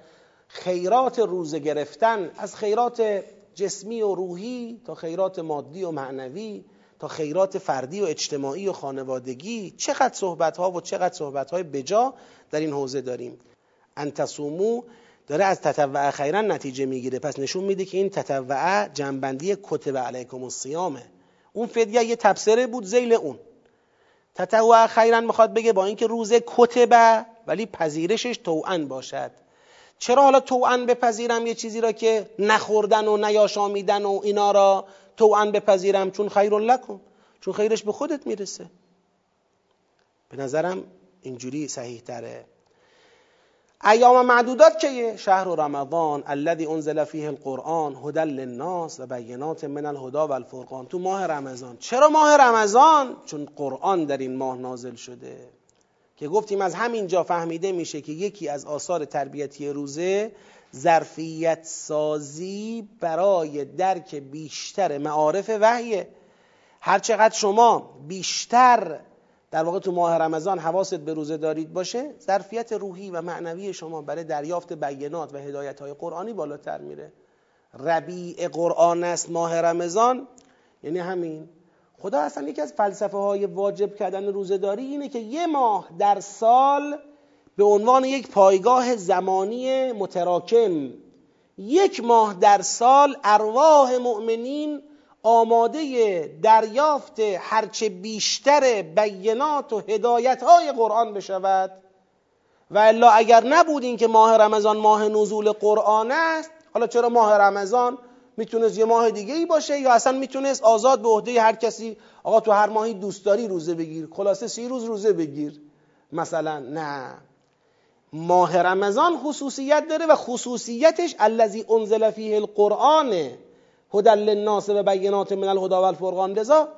خیرات روزه گرفتن از خیرات جسمی و روحی تا خیرات مادی و معنوی تا خیرات فردی و اجتماعی و خانوادگی چقدر صحبت ها و چقدر صحبت های بجا در این حوزه داریم. انتصومو داره از تطوع خیرا نتیجه می‌گیره. پس نشون میده که این تطوع جنبندی کتب علیکم الصیامه اون فدیه یه تبصره بود زیل اون. تطوع خیرا می‌خواد بگه با اینکه روزه کتبه ولی پذیرشش توعن باشد. چرا حالا توعن بپذیرم یه چیزی را که نخوردن و نیاشامیدن و اینا را توعن بپذیرم؟ چون خیر لکن چون خیرش به خودت می‌رسه. به نظرم اینجوری صحیح تره ایام معدودات که شهر رمضان الذي انزل فیه القرآن هدى للناس و بینات من الهدى و الفرقان. تو ماه رمضان. چرا ماه رمضان؟ چون قرآن در این ماه نازل شده. که گفتیم از همینجا فهمیده میشه که یکی از آثار تربیتی روزه ظرفیت سازی برای درک بیشتر معارف وحیه. هرچقدر شما بیشتر در واقع تو ماه رمضان حواست به روزه دارید باشه ظرفیت روحی و معنوی شما برای دریافت بینات و هدایت های قرآنی بالاتر میره. ربیع قرآن است ماه رمضان. یعنی همین. خدا اصلا یکی از فلسفه های واجب کردن روزهداری اینه که یه ماه در سال به عنوان یک پایگاه زمانی متراکم یک ماه در سال ارواح مؤمنین آماده دریافت هرچه بیشتر بینات و هدایت های قرآن بشود. و الا اگر نبود که ماه رمضان ماه نزول قرآن است حالا چرا ماه رمضان می‌تونست یه ماه دیگه ای باشه یا اصلا می‌تونست آزاد به عهده هر کسی؟ آقا تو هر ماهی دوست داری روزه بگیر خلاصه سی روز روزه بگیر. مثلا نه. ماه رمضان خصوصیت داره و خصوصیتش الذی انزل فیه القرآن. هدى للناس و بینات من الهدى و الفرقان. لذا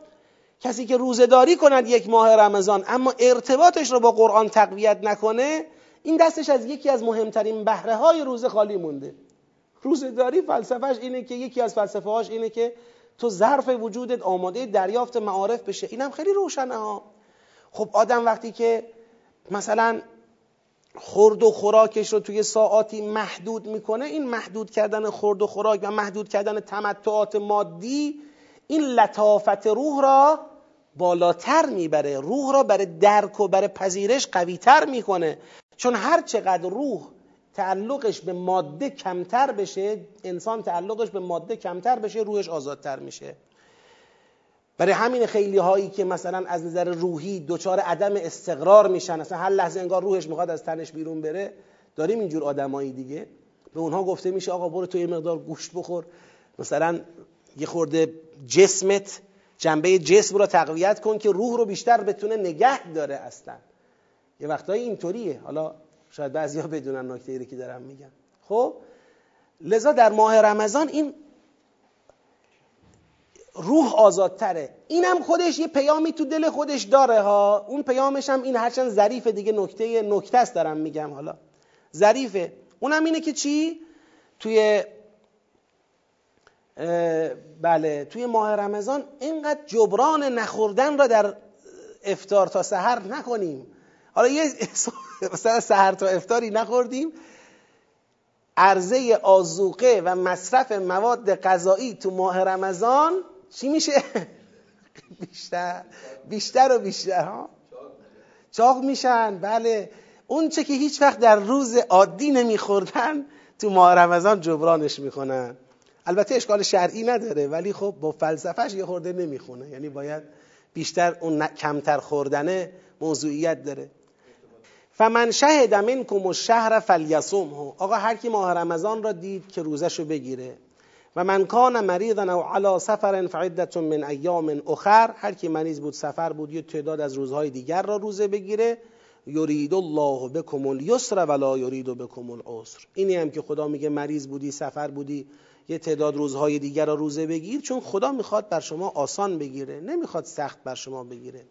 کسی که روزه داری کند یک ماه رمضان اما ارتباطش رو با قرآن تقویت نکنه این دستش از یکی از مهمترین بهره های روزه خالی مونده. روزه داری فلسفهش اینه که یکی از فلسفه هاش اینه که تو ظرف وجودت آماده دریافت معارف بشه. اینم خیلی روشنه ها. خب آدم وقتی که مثلا خورد و خوراکش رو توی ساعاتی محدود می‌کنه. این محدود کردن خورد و خوراک و محدود کردن تمتعات مادی این لطافت روح را بالاتر می‌بره. روح را برای درک و برای پذیرش قویتر می‌کنه. چون هر چقدر روح تعلقش به ماده کمتر بشه انسان تعلقش به ماده کمتر بشه روحش آزادتر میشه. برای همین خیلی هایی که مثلا از نظر روحی دچار عدم استقرار میشن اصلا هر لحظه انگار روحش می‌خواد از تنش بیرون بره داریم اینجور آدمایی دیگه. به اونها گفته میشه آقا برو تو یه مقدار گوشت بخور. مثلا یه خورده جسمت جنبه جسم رو تقویت کن که روح رو بیشتر بتونه نگه داره اصلا. یه وقتایی اینطوریه. حالا شاید بعضیا بدونن نکته ای که دارم میگم خب لذا در ماه رمضان این روح آزادتره. اینم خودش یه پیامی تو دل خودش داره ها. اون پیامش هم این هرچند ظریف دیگه نکته نکته است دارم میگم حالا. ظریفه. اونم اینه که چی؟ توی بله توی ماه رمضان اینقدر جبران نخوردن را در افتار تا سحر نکنیم. حالا یه مثلا سحر تا افتاری نخوردیم. عرضه آزوقه و مصرف مواد غذایی تو ماه رمضان چی میشه؟ بیشتر بیشتر و بیشتر ها؟ چاق میشن بله. اون چه که هیچ وقت در روز عادی نمیخوردن تو ماه رمضان جبرانش می‌کنن. البته اشکال شرعی نداره ولی خب با فلسفهش یه خورده نمی‌خونه. یعنی باید بیشتر اون کمتر خوردنه موضوعیت داره. فمن شهد منکم الشهر فلیصومه آقا هر کی ماه رمضان را دید که روزشو بگیره و من کان مریضا او علی سفر فعدت من ایام اخر هر کی مریض بود سفر بود یه تعداد از روزهای دیگر را روزه بگیره. یرید الله بکم الیسر ولا یرید بکم العسر. اینی هم که خدا میگه مریض بودی سفر بودی یه تعداد روزهای دیگر را روزه بگیر چون خدا می‌خواد بر شما آسان بگیره. نمی‌خواد سخت بر شما بگیره.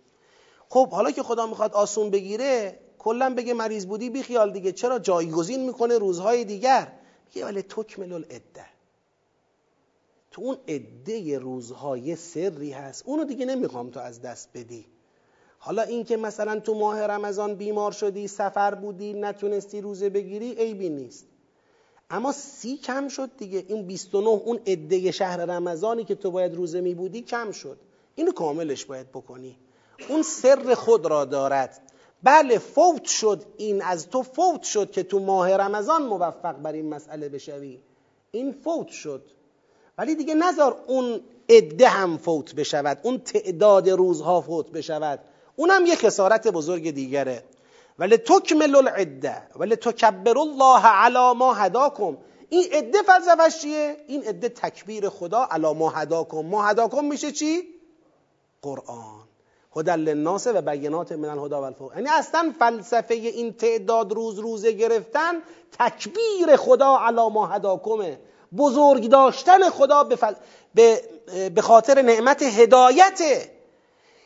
خب حالا که خدا می‌خواد آسون بگیره کلا بگه مریض بودی بی خیال دیگه. چرا؟ جایگزین می‌کنه روزهای دیگر. میگه ولی تکمل العده. تو اون عده روزهای سری هست. اونو دیگه نمی‌خوام تو از دست بدی. حالا اینکه مثلا تو ماه رمضان بیمار شدی سفر بودی نتونستی روزه بگیری عیبی نیست. اما سی کم شد دیگه. این 29 اون عده شهر رمضانی که تو باید روزه می بودی کم شد. اینو کاملش باید بکنی. اون سر خود را دارد. بله فوت شد این. از تو فوت شد که تو ماه رمضان موفق بر این مسئله بشوی. این فوت شد. ولی دیگه نذار اون عده هم فوت بشود اون تعداد روزها فوت بشود. اونم یک خسارت بزرگ دیگره. ولی تکمل العده ولی تکبر الله علی ما هداکم. این عده فلسفش چیه؟ این عده تکبیر خدا علی ما هداکم. ما هداکم میشه چی؟ قرآن. هدل للناس و بینات من الهدا و یعنی اصلا فلسفه این تعداد روز روزه گرفتن تکبیر خدا علی ما هداکمه. بزرگ داشتن خدا به, فل... به... به خاطر نعمت هدایته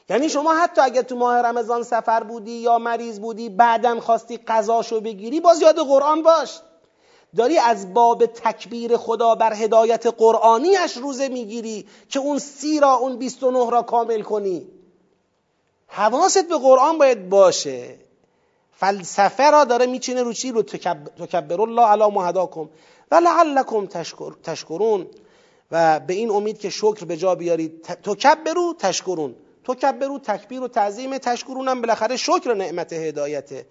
یعنی شما حتی اگر تو ماه رمضان سفر بودی یا مریض بودی بعدا خواستی قضاشو بگیری باز یاد قرآن باش. داری از باب تکبیر خدا بر هدایت قرآنیش روزه می‌گیری که اون سی را اون 29 را کامل کنی. حواست به قرآن باید باشه. فلسفه را داره میچینه رو چی؟ رو تکبر الله علی ما هداکم. و لعلکم تشکرون. و به این امید که شکر به جا بیارید. تکبرو تشکرون. تکبرو تکبیر و تعظیم تشکرونم. بالاخره شکر نعمت هدایته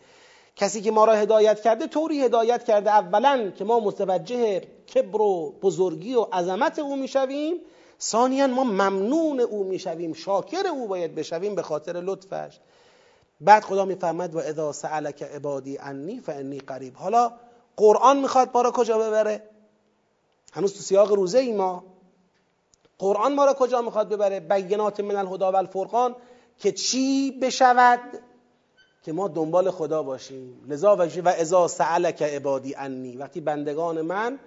کسی که ما را هدایت کرده طوری هدایت کرده اولا که ما متوجه کبر و بزرگی و عظمت او می‌شویم ثانیا ما ممنون او می‌شویم شاکر او باید بشویم به خاطر لطفش. بعد خدا میفرمد و اذا سألک عبادی انی فانی قریب. حالا قرآن می‌خواد ما را کجا ببره؟ هنوز تو سیاق روزه ای ما. قرآن ما را کجا می‌خواد ببره؟ بینات من الهدا و الفرقان که چی بشود؟ که ما دنبال خدا باشیم. لذا و ازا سألک عبادی انی. وقتی بندگان من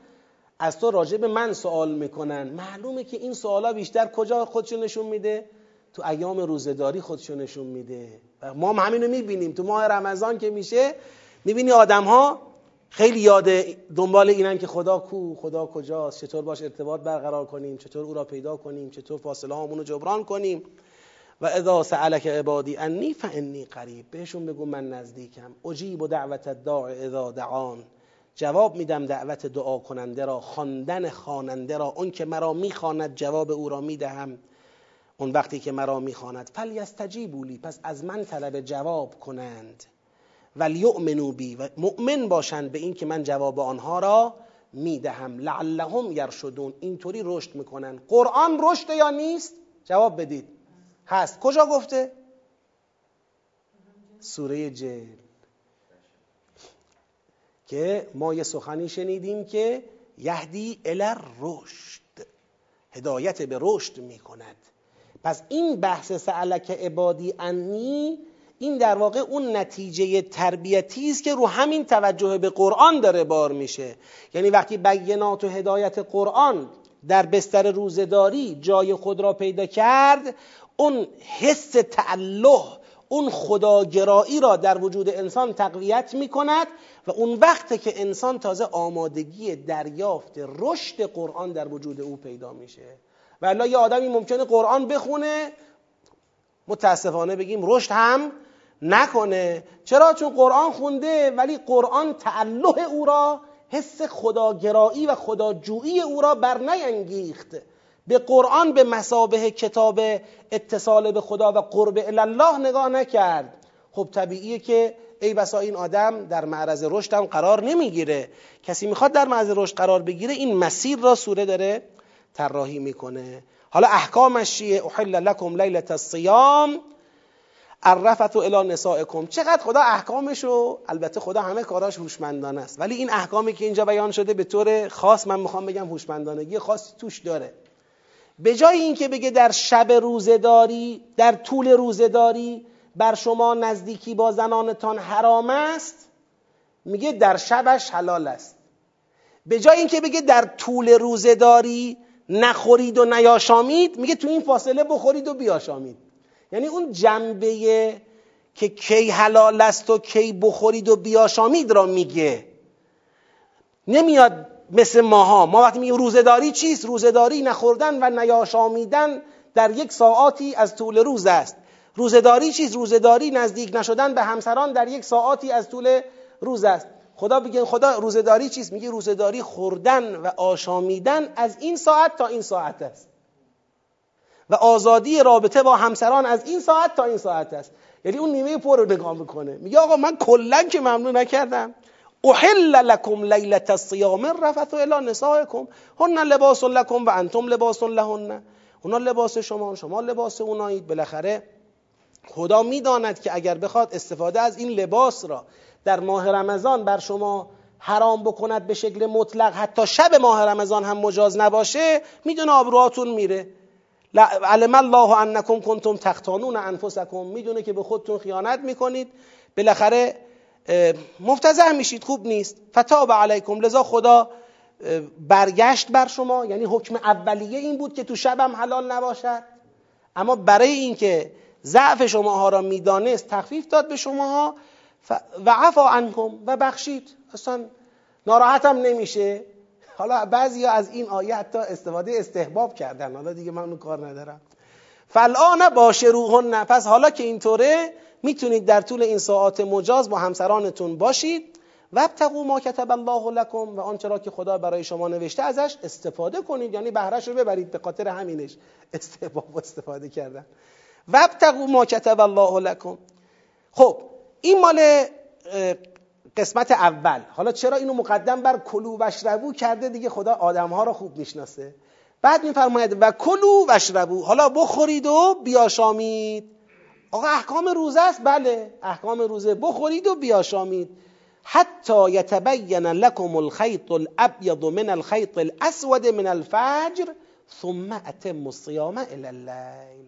از تو راجع به من سوال می‌کنن معلومه که این سوالا بیشتر کجا خودشو نشون میده؟ تو ایام روزداری خودشو نشون میده. و ما هم همینو می‌بینیم. تو ماه رمضان که میشه می‌بینی آدم ها خیلی یاد دنبال اینن که خدا کو خدا کجاست چطور باش ارتباط برقرار کنیم چطور او را پیدا کنیم چطور فاصله هامون رو جبران کنیم. و اذا سألک عبادی انی فانی قریب بهشون بگو من نزدیکم. اجیب و دعوت الداع اذا دعان. جواب میدم دعوت دعا کننده را خواندن خواننده را. اون که مرا می‌خواند جواب او را می‌دهم. اون وقتی که مرا می‌خواند فلیستجیبوا لی پس از من طلب جواب کنند. ولیؤمنوا بی و مؤمن باشند به این که من جواب آنها را می‌دهم. لعلهم یرشدون. اینطوری رشد می‌کنن. قرآن رشد یا نیست؟ جواب بدید. هست. کجا گفته؟ سوره جن. که ما یه سخنی شنیدیم که یهدی الر رشد هدایت به رشد می‌کند. پس این بحث سعلک عبادی انی این در واقع اون نتیجه تربیتی است که رو همین توجه به قرآن داره بار میشه. یعنی وقتی بینات و هدایت قرآن در بستر روزداری جای خود را پیدا کرد اون حس تعله اون خداگرایی را در وجود انسان تقویت می کند و اون وقت که انسان تازه آمادگی دریافت رشد قرآن در وجود او پیدا میشه. و یه آدمی ممکنه قرآن بخونه متاسفانه بگیم رشد هم نکنه. چرا؟ چون قرآن خونده ولی قرآن تعله او را حس خداگرایی و خداجویی او را بر نینگیخت به قرآن به مسابه کتاب اتصال به خدا و قرب الله نگاه نکرد. خب طبیعیه که ای بسا این آدم در معرض رشد هم قرار نمی‌گیره. کسی می‌خواد در معرض رشد قرار بگیره این مسیر را سوره داره طراحی می‌کنه. حالا احکامش چیه؟ احل لکم لیلت الصیام. الرفث الی نسائکم. چقدر خدا احکامشو البته خدا همه کاراش هوشمندانه است. ولی این احکامی که اینجا بیان شده به طور خاص من می‌خوام بگم هوشمندانگی خاصی توش داره. به جای اینکه بگه در شب روزداری در طول روزداری بر شما نزدیکی با زنانتان حرام است میگه در شبش حلال است. به جای اینکه بگه در طول روزداری نخورید و نیاشامید میگه تو این فاصله بخورید و بیاشامید. یعنی اون جنبه که کی حلال است و کی بخورید و بیاشامید را میگه. نمیاد مثل ماها. ما وقتی میگیم روزداری چیست؟ روزداری نخوردن و نیاشامیدن در یک ساعاتی از طول روز است. روزداری چیست؟ روزداری نزدیک نشدن به همسران در یک ساعاتی از طول روز است. خدا بگه خدا روزداری چیست؟ میگه روزداری خوردن و آشامیدن از این ساعت تا این ساعت است. و آزادی رابطه با همسران از این ساعت تا این ساعت است. یعنی اون نیمه پر رو نگاه می‌کنه. میگه آقا من کلا که ممنوع نکردم. احل لکم لیلت الصیام الرفث الی نسائکم. هن لباس لکم و انتم لباس لهن. اونا لباس شما شما لباس اونایید. بالاخره خدا می‌داند که اگر بخواد استفاده از این لباس را در ماه رمضان بر شما حرام بکند به شکل مطلق حتی شب ماه رمضان هم مجاز نباشه می‌دونه آبروهاتون میره. علم الله انکم کنتم تختانون انفسکم. می‌دونه که به خودتون خیانت می‌کنید. بالاخره مفتزه میشید. خوب نیست. فتاب علیکم. لذا خدا برگشت بر شما. یعنی حکم اولیه این بود که تو شبم حلال نباشد. اما برای اینکه ضعف شماها را می‌دانست تخفیف داد به شماها. و عفا عنکم و بخشید. اصلا ناراحتم نمیشه. حالا بعضی از این آیه حتی استفاده استحباب کردن. حالا دیگه من اون کار ندارم. فالآن باشه روحن پس حالا که اینطوره می‌تونید در طول این ساعات مجاز با همسرانتون باشید. و ابتقوا ما کتب الله لکم و آنچه را که خدا برای شما نوشته ازش استفاده کنید. یعنی بهرهش رو ببرید. به خاطر همینش استحباب استفاده کردن. و ابتقوا ما کتب الله لکم. خب این مال قسمت اول. حالا چرا اینو مقدم بر کلو وشربو کرده؟ دیگه خدا آدمها رو خوب می‌شناسه. بعد میفرماید و کلو وشربو. حالا بخورید و بیاشامید. آقا احکام روزه است؟ بله. احکام روزه. بخورید و بیاشامید. حتی یتبین لکم الخیط الابیض من الخیط الاسود من الفجر ثم اتم الصیام الى اللیل.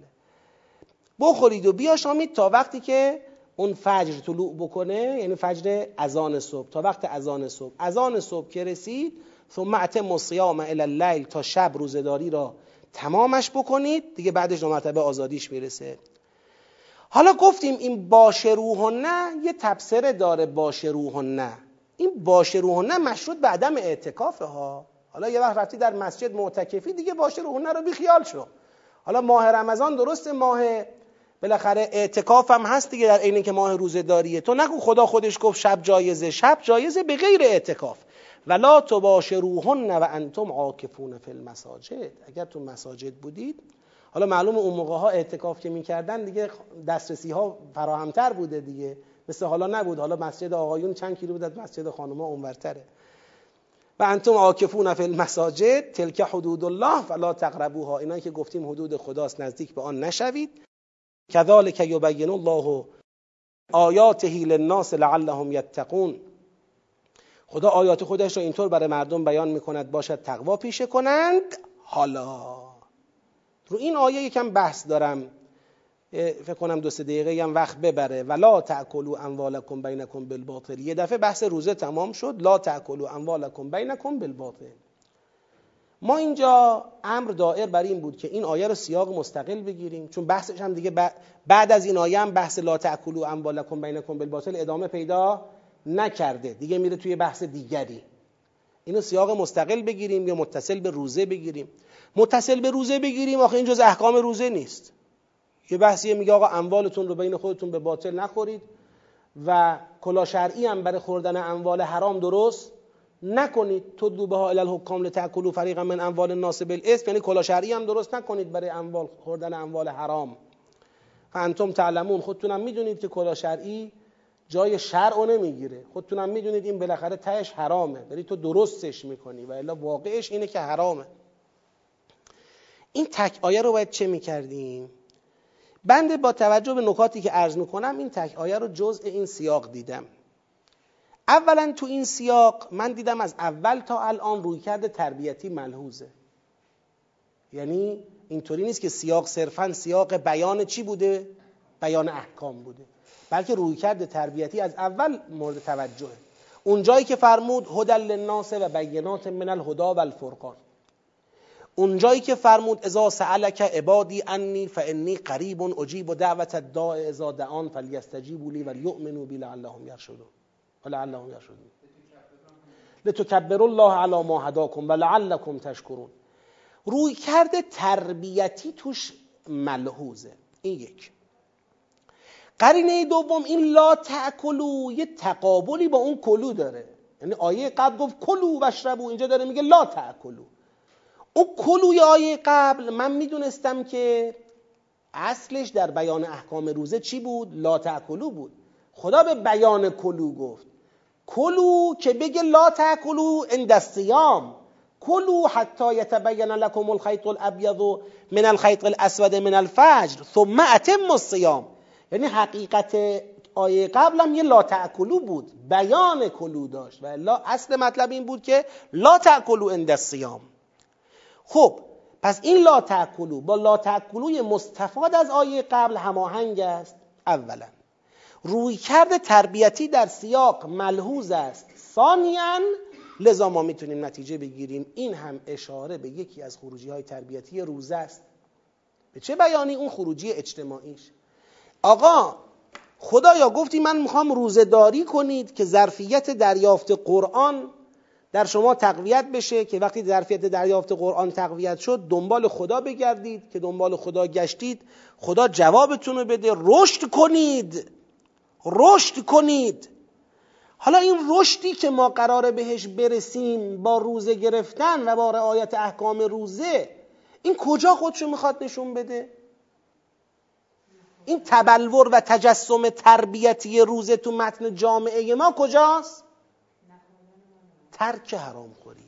بخورید و بیاشامید تا وقتی که اون فجر طلوع بکنه یعنی فجر اذان صبح. تا وقت اذان صبح. اذان صبح که رسید ثم اتم الصیام الى اللیل تا شب روزداری را تمامش بکنید دیگه بعدش دو مرتبه آزادیش می‌رسه. حالا گفتیم این باشه روح نه یه تبصره داره باشه روح نه. این باشه روح نه مشروط به عدم اعتکافه ها. حالا یه وقت رفتی در مسجد معتکفی دیگه باشه روح نه رو بیخیال شو. حالا ماه رمضان درست ماه بالاخره اعتکاف هم هست دیگه در عین که ماه روزه داریه تو نگو خدا خودش گفت شب جایزه. شب جایزه به غیر اعتکاف. ولا تباشروهن و انتم عاکفون فی المساجد. اگر تو مساجد بودید حالا معلوم اون موقع ها اعتکاف که می‌کردن دیگه دسترسی ها فراهمتر بوده دیگه. مثل حالا نبود. حالا مسجد آقایون چند کیلو بود از مسجد خانوما اونورتره. و انتم عاکفون فی المساجد تلک حدود الله فلا تقربوها. اینایی که گفتیم حدود خداست نزدیک به آن نشوید. کذالک یبین الله آیاته للناس لعلهم یتقون خدا آیات خودش را اینطور برای مردم بیان می‌کند باشد تقوا پیشه کنند. حالا رو این آیه یکم بحث دارم. فکر کنم دو سه دقیقه هم وقت ببره. ولا تاکلوا اموالکم بینکم بالباطل. یه دفعه بحث روزه تمام شد. لا تاکلوا اموالکم بینکم بالباطل. ما اینجا امر دائر بر این بود که این آیه رو سیاق مستقل بگیریم چون بحثش هم دیگه بعد از این آیه هم بحث لا تاکلوا اموالکم بینکم بالباطل ادامه پیدا نکرده. دیگه میره توی بحث دیگری. اینو سیاق مستقل بگیریم یا متصل به روزه بگیریم؟ متصل به روزه بگیریم؟ آخه این جز احکام روزه نیست. یه بحثیه میگه آقا اموالتون رو بین خودتون به باطل نخورید و کلا شرعی هم برای خوردن اموال حرام درست نکنید تو دوبه ها الالحکام لتاکلوا فریقا من اموال الناس بالاسم. یعنی کلا شرعی هم درست نکنید برای اموال خوردن اموال حرام. فانتم تعلمون. خودتونم می‌دونید که کلا شرعی جای شرع نمی‌گیره. خودتونم می‌دونید این بالاخره تهش حرامه. ولی تو درستش می‌کنی و الا واقعش اینه که حرامه. این تک آیه رو باید چه می‌کردیم؟ بنده با توجه به نکاتی که عرض می‌کنم این تک آیه رو جزء این سیاق دیدم. اولا تو این سیاق من دیدم از اول تا الان روی کرده تربیتی ملحوظه. یعنی اینطوری نیست که سیاق صرفا سیاق بیان چی بوده؟ بیان احکام بوده. بلکه روی کرده تربیتی از اول مورد توجهه. اونجایی که فرمود هدل للناس و بینات من الهدا و الفرقان. اونجایی که فرمود اذا سألک عبادی انی فانی قریب اجیب دعوت الداع اذا دعان فلیستجیبوا لی ولیؤمنوا بی لعلهم یرشدون. ولعلهم یرشدون لتکبروا الله علی ما هداکم و لعلکم تشکرون. روی کرده تربیتی توش ملحوظه. این یک. قرینه دوم این لا تأکلو یه تقابلی با اون کلو داره. یعنی آیه قبل گفت کلو وشربو اینجا داره میگه لا تأکلو. اون کلوی آیه قبل من می‌دونستم که اصلش در بیان احکام روزه چی بود؟ لا تأکلو بود. خدا به بیان کلو گفت. کلو که بگه لا تأکلو اند الصیام. کلو حتی یتبین لکم الخیط الابیض من الخیط الاسود من الفجر ثم اتم الصیام. یعنی حقیقت آیه قبلم یه لا تأکلو بود. بیان کلو داشت. و الا اصل مطلب این بود که لا تأکلو اند الصیام. خب پس این لا تأکلو با لا تأکلوی مستفاد از آیه قبل هماهنگ است. اولا. روی کرد تربیتی در سیاق ملحوظ است. ثانیا لذا ما می‌تونیم نتیجه بگیریم این هم اشاره به یکی از خروجی های تربیتی روزه است. به چه بیانی اون خروجی اجتماعیش؟ آقا خدایا گفتی من می‌خوام روزه داری کنید که ظرفیت دریافت قرآن در شما تقویت بشه که وقتی ظرفیت دریافت قرآن تقویت شد دنبال خدا بگردید. که دنبال خدا گشتید خدا جوابتون رو بده. رشد کنید. رشد کنید. حالا این رشدی که ما قراره بهش برسیم با روزه گرفتن و با رعایت احکام روزه این کجا خودشو می‌خواد نشون بده؟ این تبلور و تجسم تربیتی روزه تو متن جامعه ما کجاست؟ ترک حرام خوریه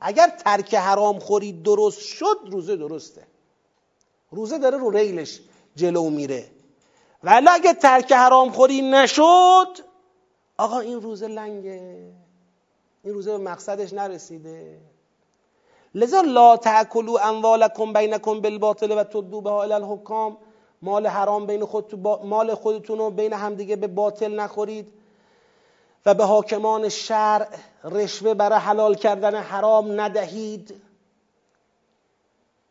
اگر ترک حرام خوری درست شد روزه درسته. روزه داره رو ریلش جلو میره. ولی اگه ترک حرام خوری نشد آقا این روزه لنگه. این روزه به مقصدش نرسیده. لذا لا تاکلوا اموالکم بینکم بالباطل و تدوا بها الی الحکام. مال حرام بین خود مال خودتون رو بین همدیگه به باطل نخورید. و به حاکمان شرع رشوه برای حلال کردن حرام ندهید.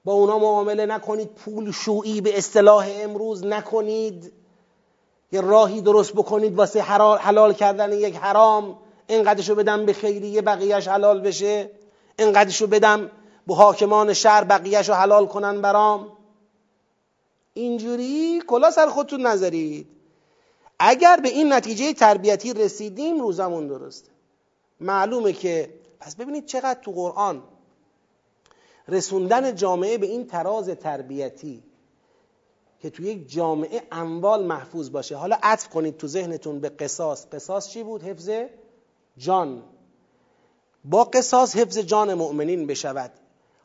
با اونا معامله نکنید. پول شویی به اصطلاح امروز نکنید. یه راهی درست بکنید واسه حلال کردن یک حرام اینقدرشو بدم به خیریه بقیهش حلال بشه؟ اینقدرشو بدم به حاکمان شهر بقیهشو حلال کنن برام؟ اینجوری کلا سر خودتون نذارید. اگر به این نتیجه تربیتی رسیدیم روزمون درسته. معلومه که پس ببینید چقدر تو قرآن رسوندن جامعه به این تراز تربیتی که تو یک جامعه اموال محفوظ باشه. حالا عطف کنید تو ذهنتون به قصاص. قصاص چی بود؟ حفظ جان. با قصاص حفظ جان مؤمنین بشود.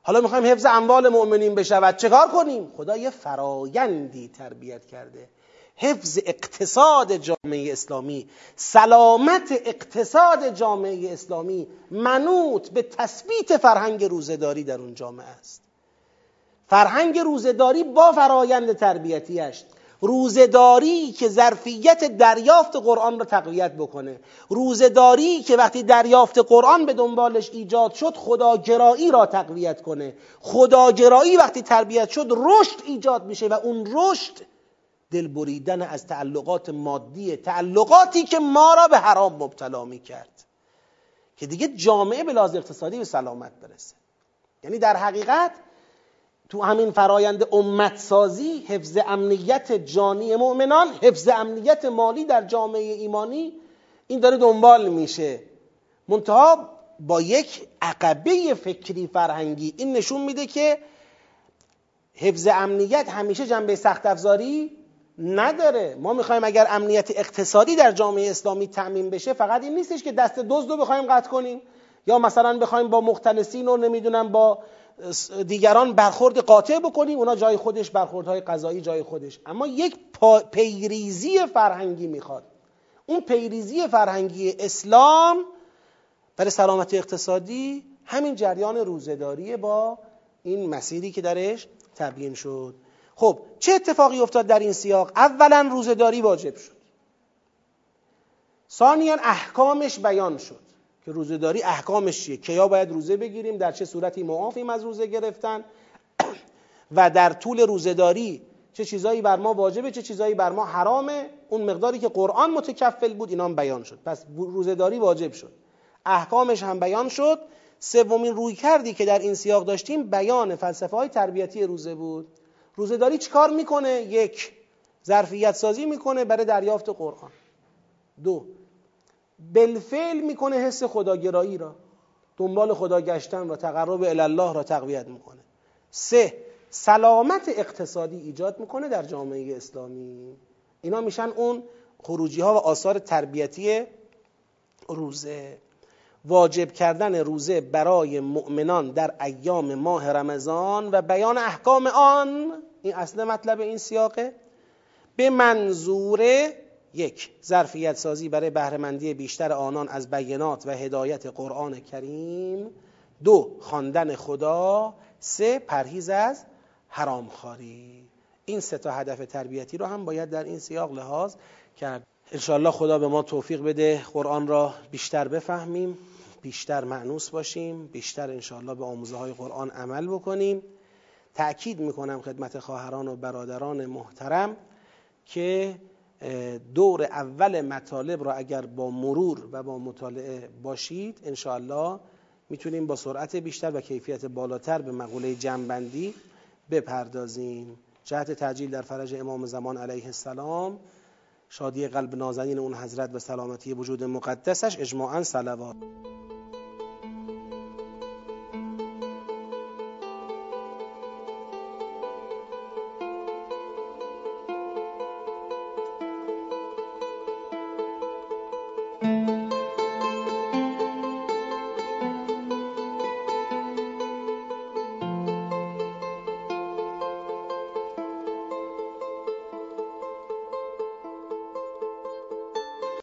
حالا می‌خوایم حفظ اموال مؤمنین بشود. چه کار کنیم؟ خدا یه فرایندی تربیت کرده. حفظ اقتصاد جامعه اسلامی. سلامت اقتصاد جامعه اسلامی منوط به تثبیت فرهنگ روزداری در اون جامعه است. فرهنگ روزداری با فرایند تربیتیش روزداری که ظرفیت دریافت قرآن را تقویت بکنه. روزداری که وقتی دریافت قرآن به دنبالش ایجاد شد خداگرایی را تقویت کنه. خداگرایی وقتی تربیت شد رشد ایجاد میشه و اون رشد دل بریدن از تعلقات مادی تعلقاتی که ما را به حرام مبتلا می کرد که دیگه جامعه به لحاظ اقتصادی به سلامت برسه. یعنی در حقیقت تو همین فرایند امت سازی حفظ امنیت جانی مؤمنان حفظ امنیت مالی در جامعه ایمانی این داره دنبال میشه. منتها با یک عقبه فکری فرهنگی این نشون میده که حفظ امنیت همیشه جنبه سخت افزاری نداره. ما می‌خوایم اگر امنیت اقتصادی در جامعه اسلامی تعمین بشه فقط این نیستش که دست دزد رو بخوایم قطع کنیم. یا مثلا بخوایم با مختلسین و نمی‌دونم با دیگران برخورد قاطع بکنیم اونا جای خودش برخوردهای قضایی جای خودش. اما یک پیریزی فرهنگی می‌خواد. اون پیریزی فرهنگی اسلام برای سلامت اقتصادی همین جریان روزداری با این مسیری که درش تبیین شد. خب چه اتفاقی افتاد در این سیاق؟ اولا روزداری واجب شد. ثانیا احکامش بیان شد. که روزداری احکامش چیه؟ کیا باید روزه بگیریم؟ در چه صورتی معافیم از روزه گرفتن؟ و در طول روزداری چه چیزایی بر ما واجبه چه چیزایی بر ما حرامه؟ اون مقداری که قرآن متکفل بود اینا هم بیان شد. پس روزداری واجب شد. احکامش هم بیان شد. سومین روی کردی که در این سیاق داشتیم بیان فلسفه های تربیتی روزه بود. روزداری چیکار می‌کنه؟ یک ظرفیت سازی می‌کنه برای دریافت قرآن. دو بالفعل می‌کنه حس خداگرایی را دنبال خدا گشتن و تقرب الله را تقویت می‌کنه. سه سلامت اقتصادی ایجاد می‌کنه در جامعه اسلامی. اینا میشن اون خروجی ها و آثار تربیتی روزه. واجب کردن روزه برای مؤمنان در ایام ماه رمضان و بیان احکام آن این اصل مطلب این سیاقه به منظور یک ظرفیت سازی برای بهرهمندی بیشتر آنان از بینات و هدایت قرآن کریم. دو خواندن خدا. سه پرهیز از حرام خاری این سه تا هدف تربیتی رو هم باید در این سیاق لحاظ کرد. انشاءالله خدا به ما توفیق بده قرآن را بیشتر بفهمیم بیشتر معنوس باشیم بیشتر انشاءالله به آموزه های قرآن عمل بکنیم. تأکید می‌کنم خدمت خواهران و برادران محترم که دور اول مطالب را اگر با مرور و با مطالعه باشید انشاءالله می‌تونیم با سرعت بیشتر و کیفیت بالاتر به مقوله جنبندی بپردازیم. جهت تجلیل در فرج امام زمان علیه السلام شادی قلب نازنین اون حضرت و سلامتی وجود مقدسش اجماعا صلوات.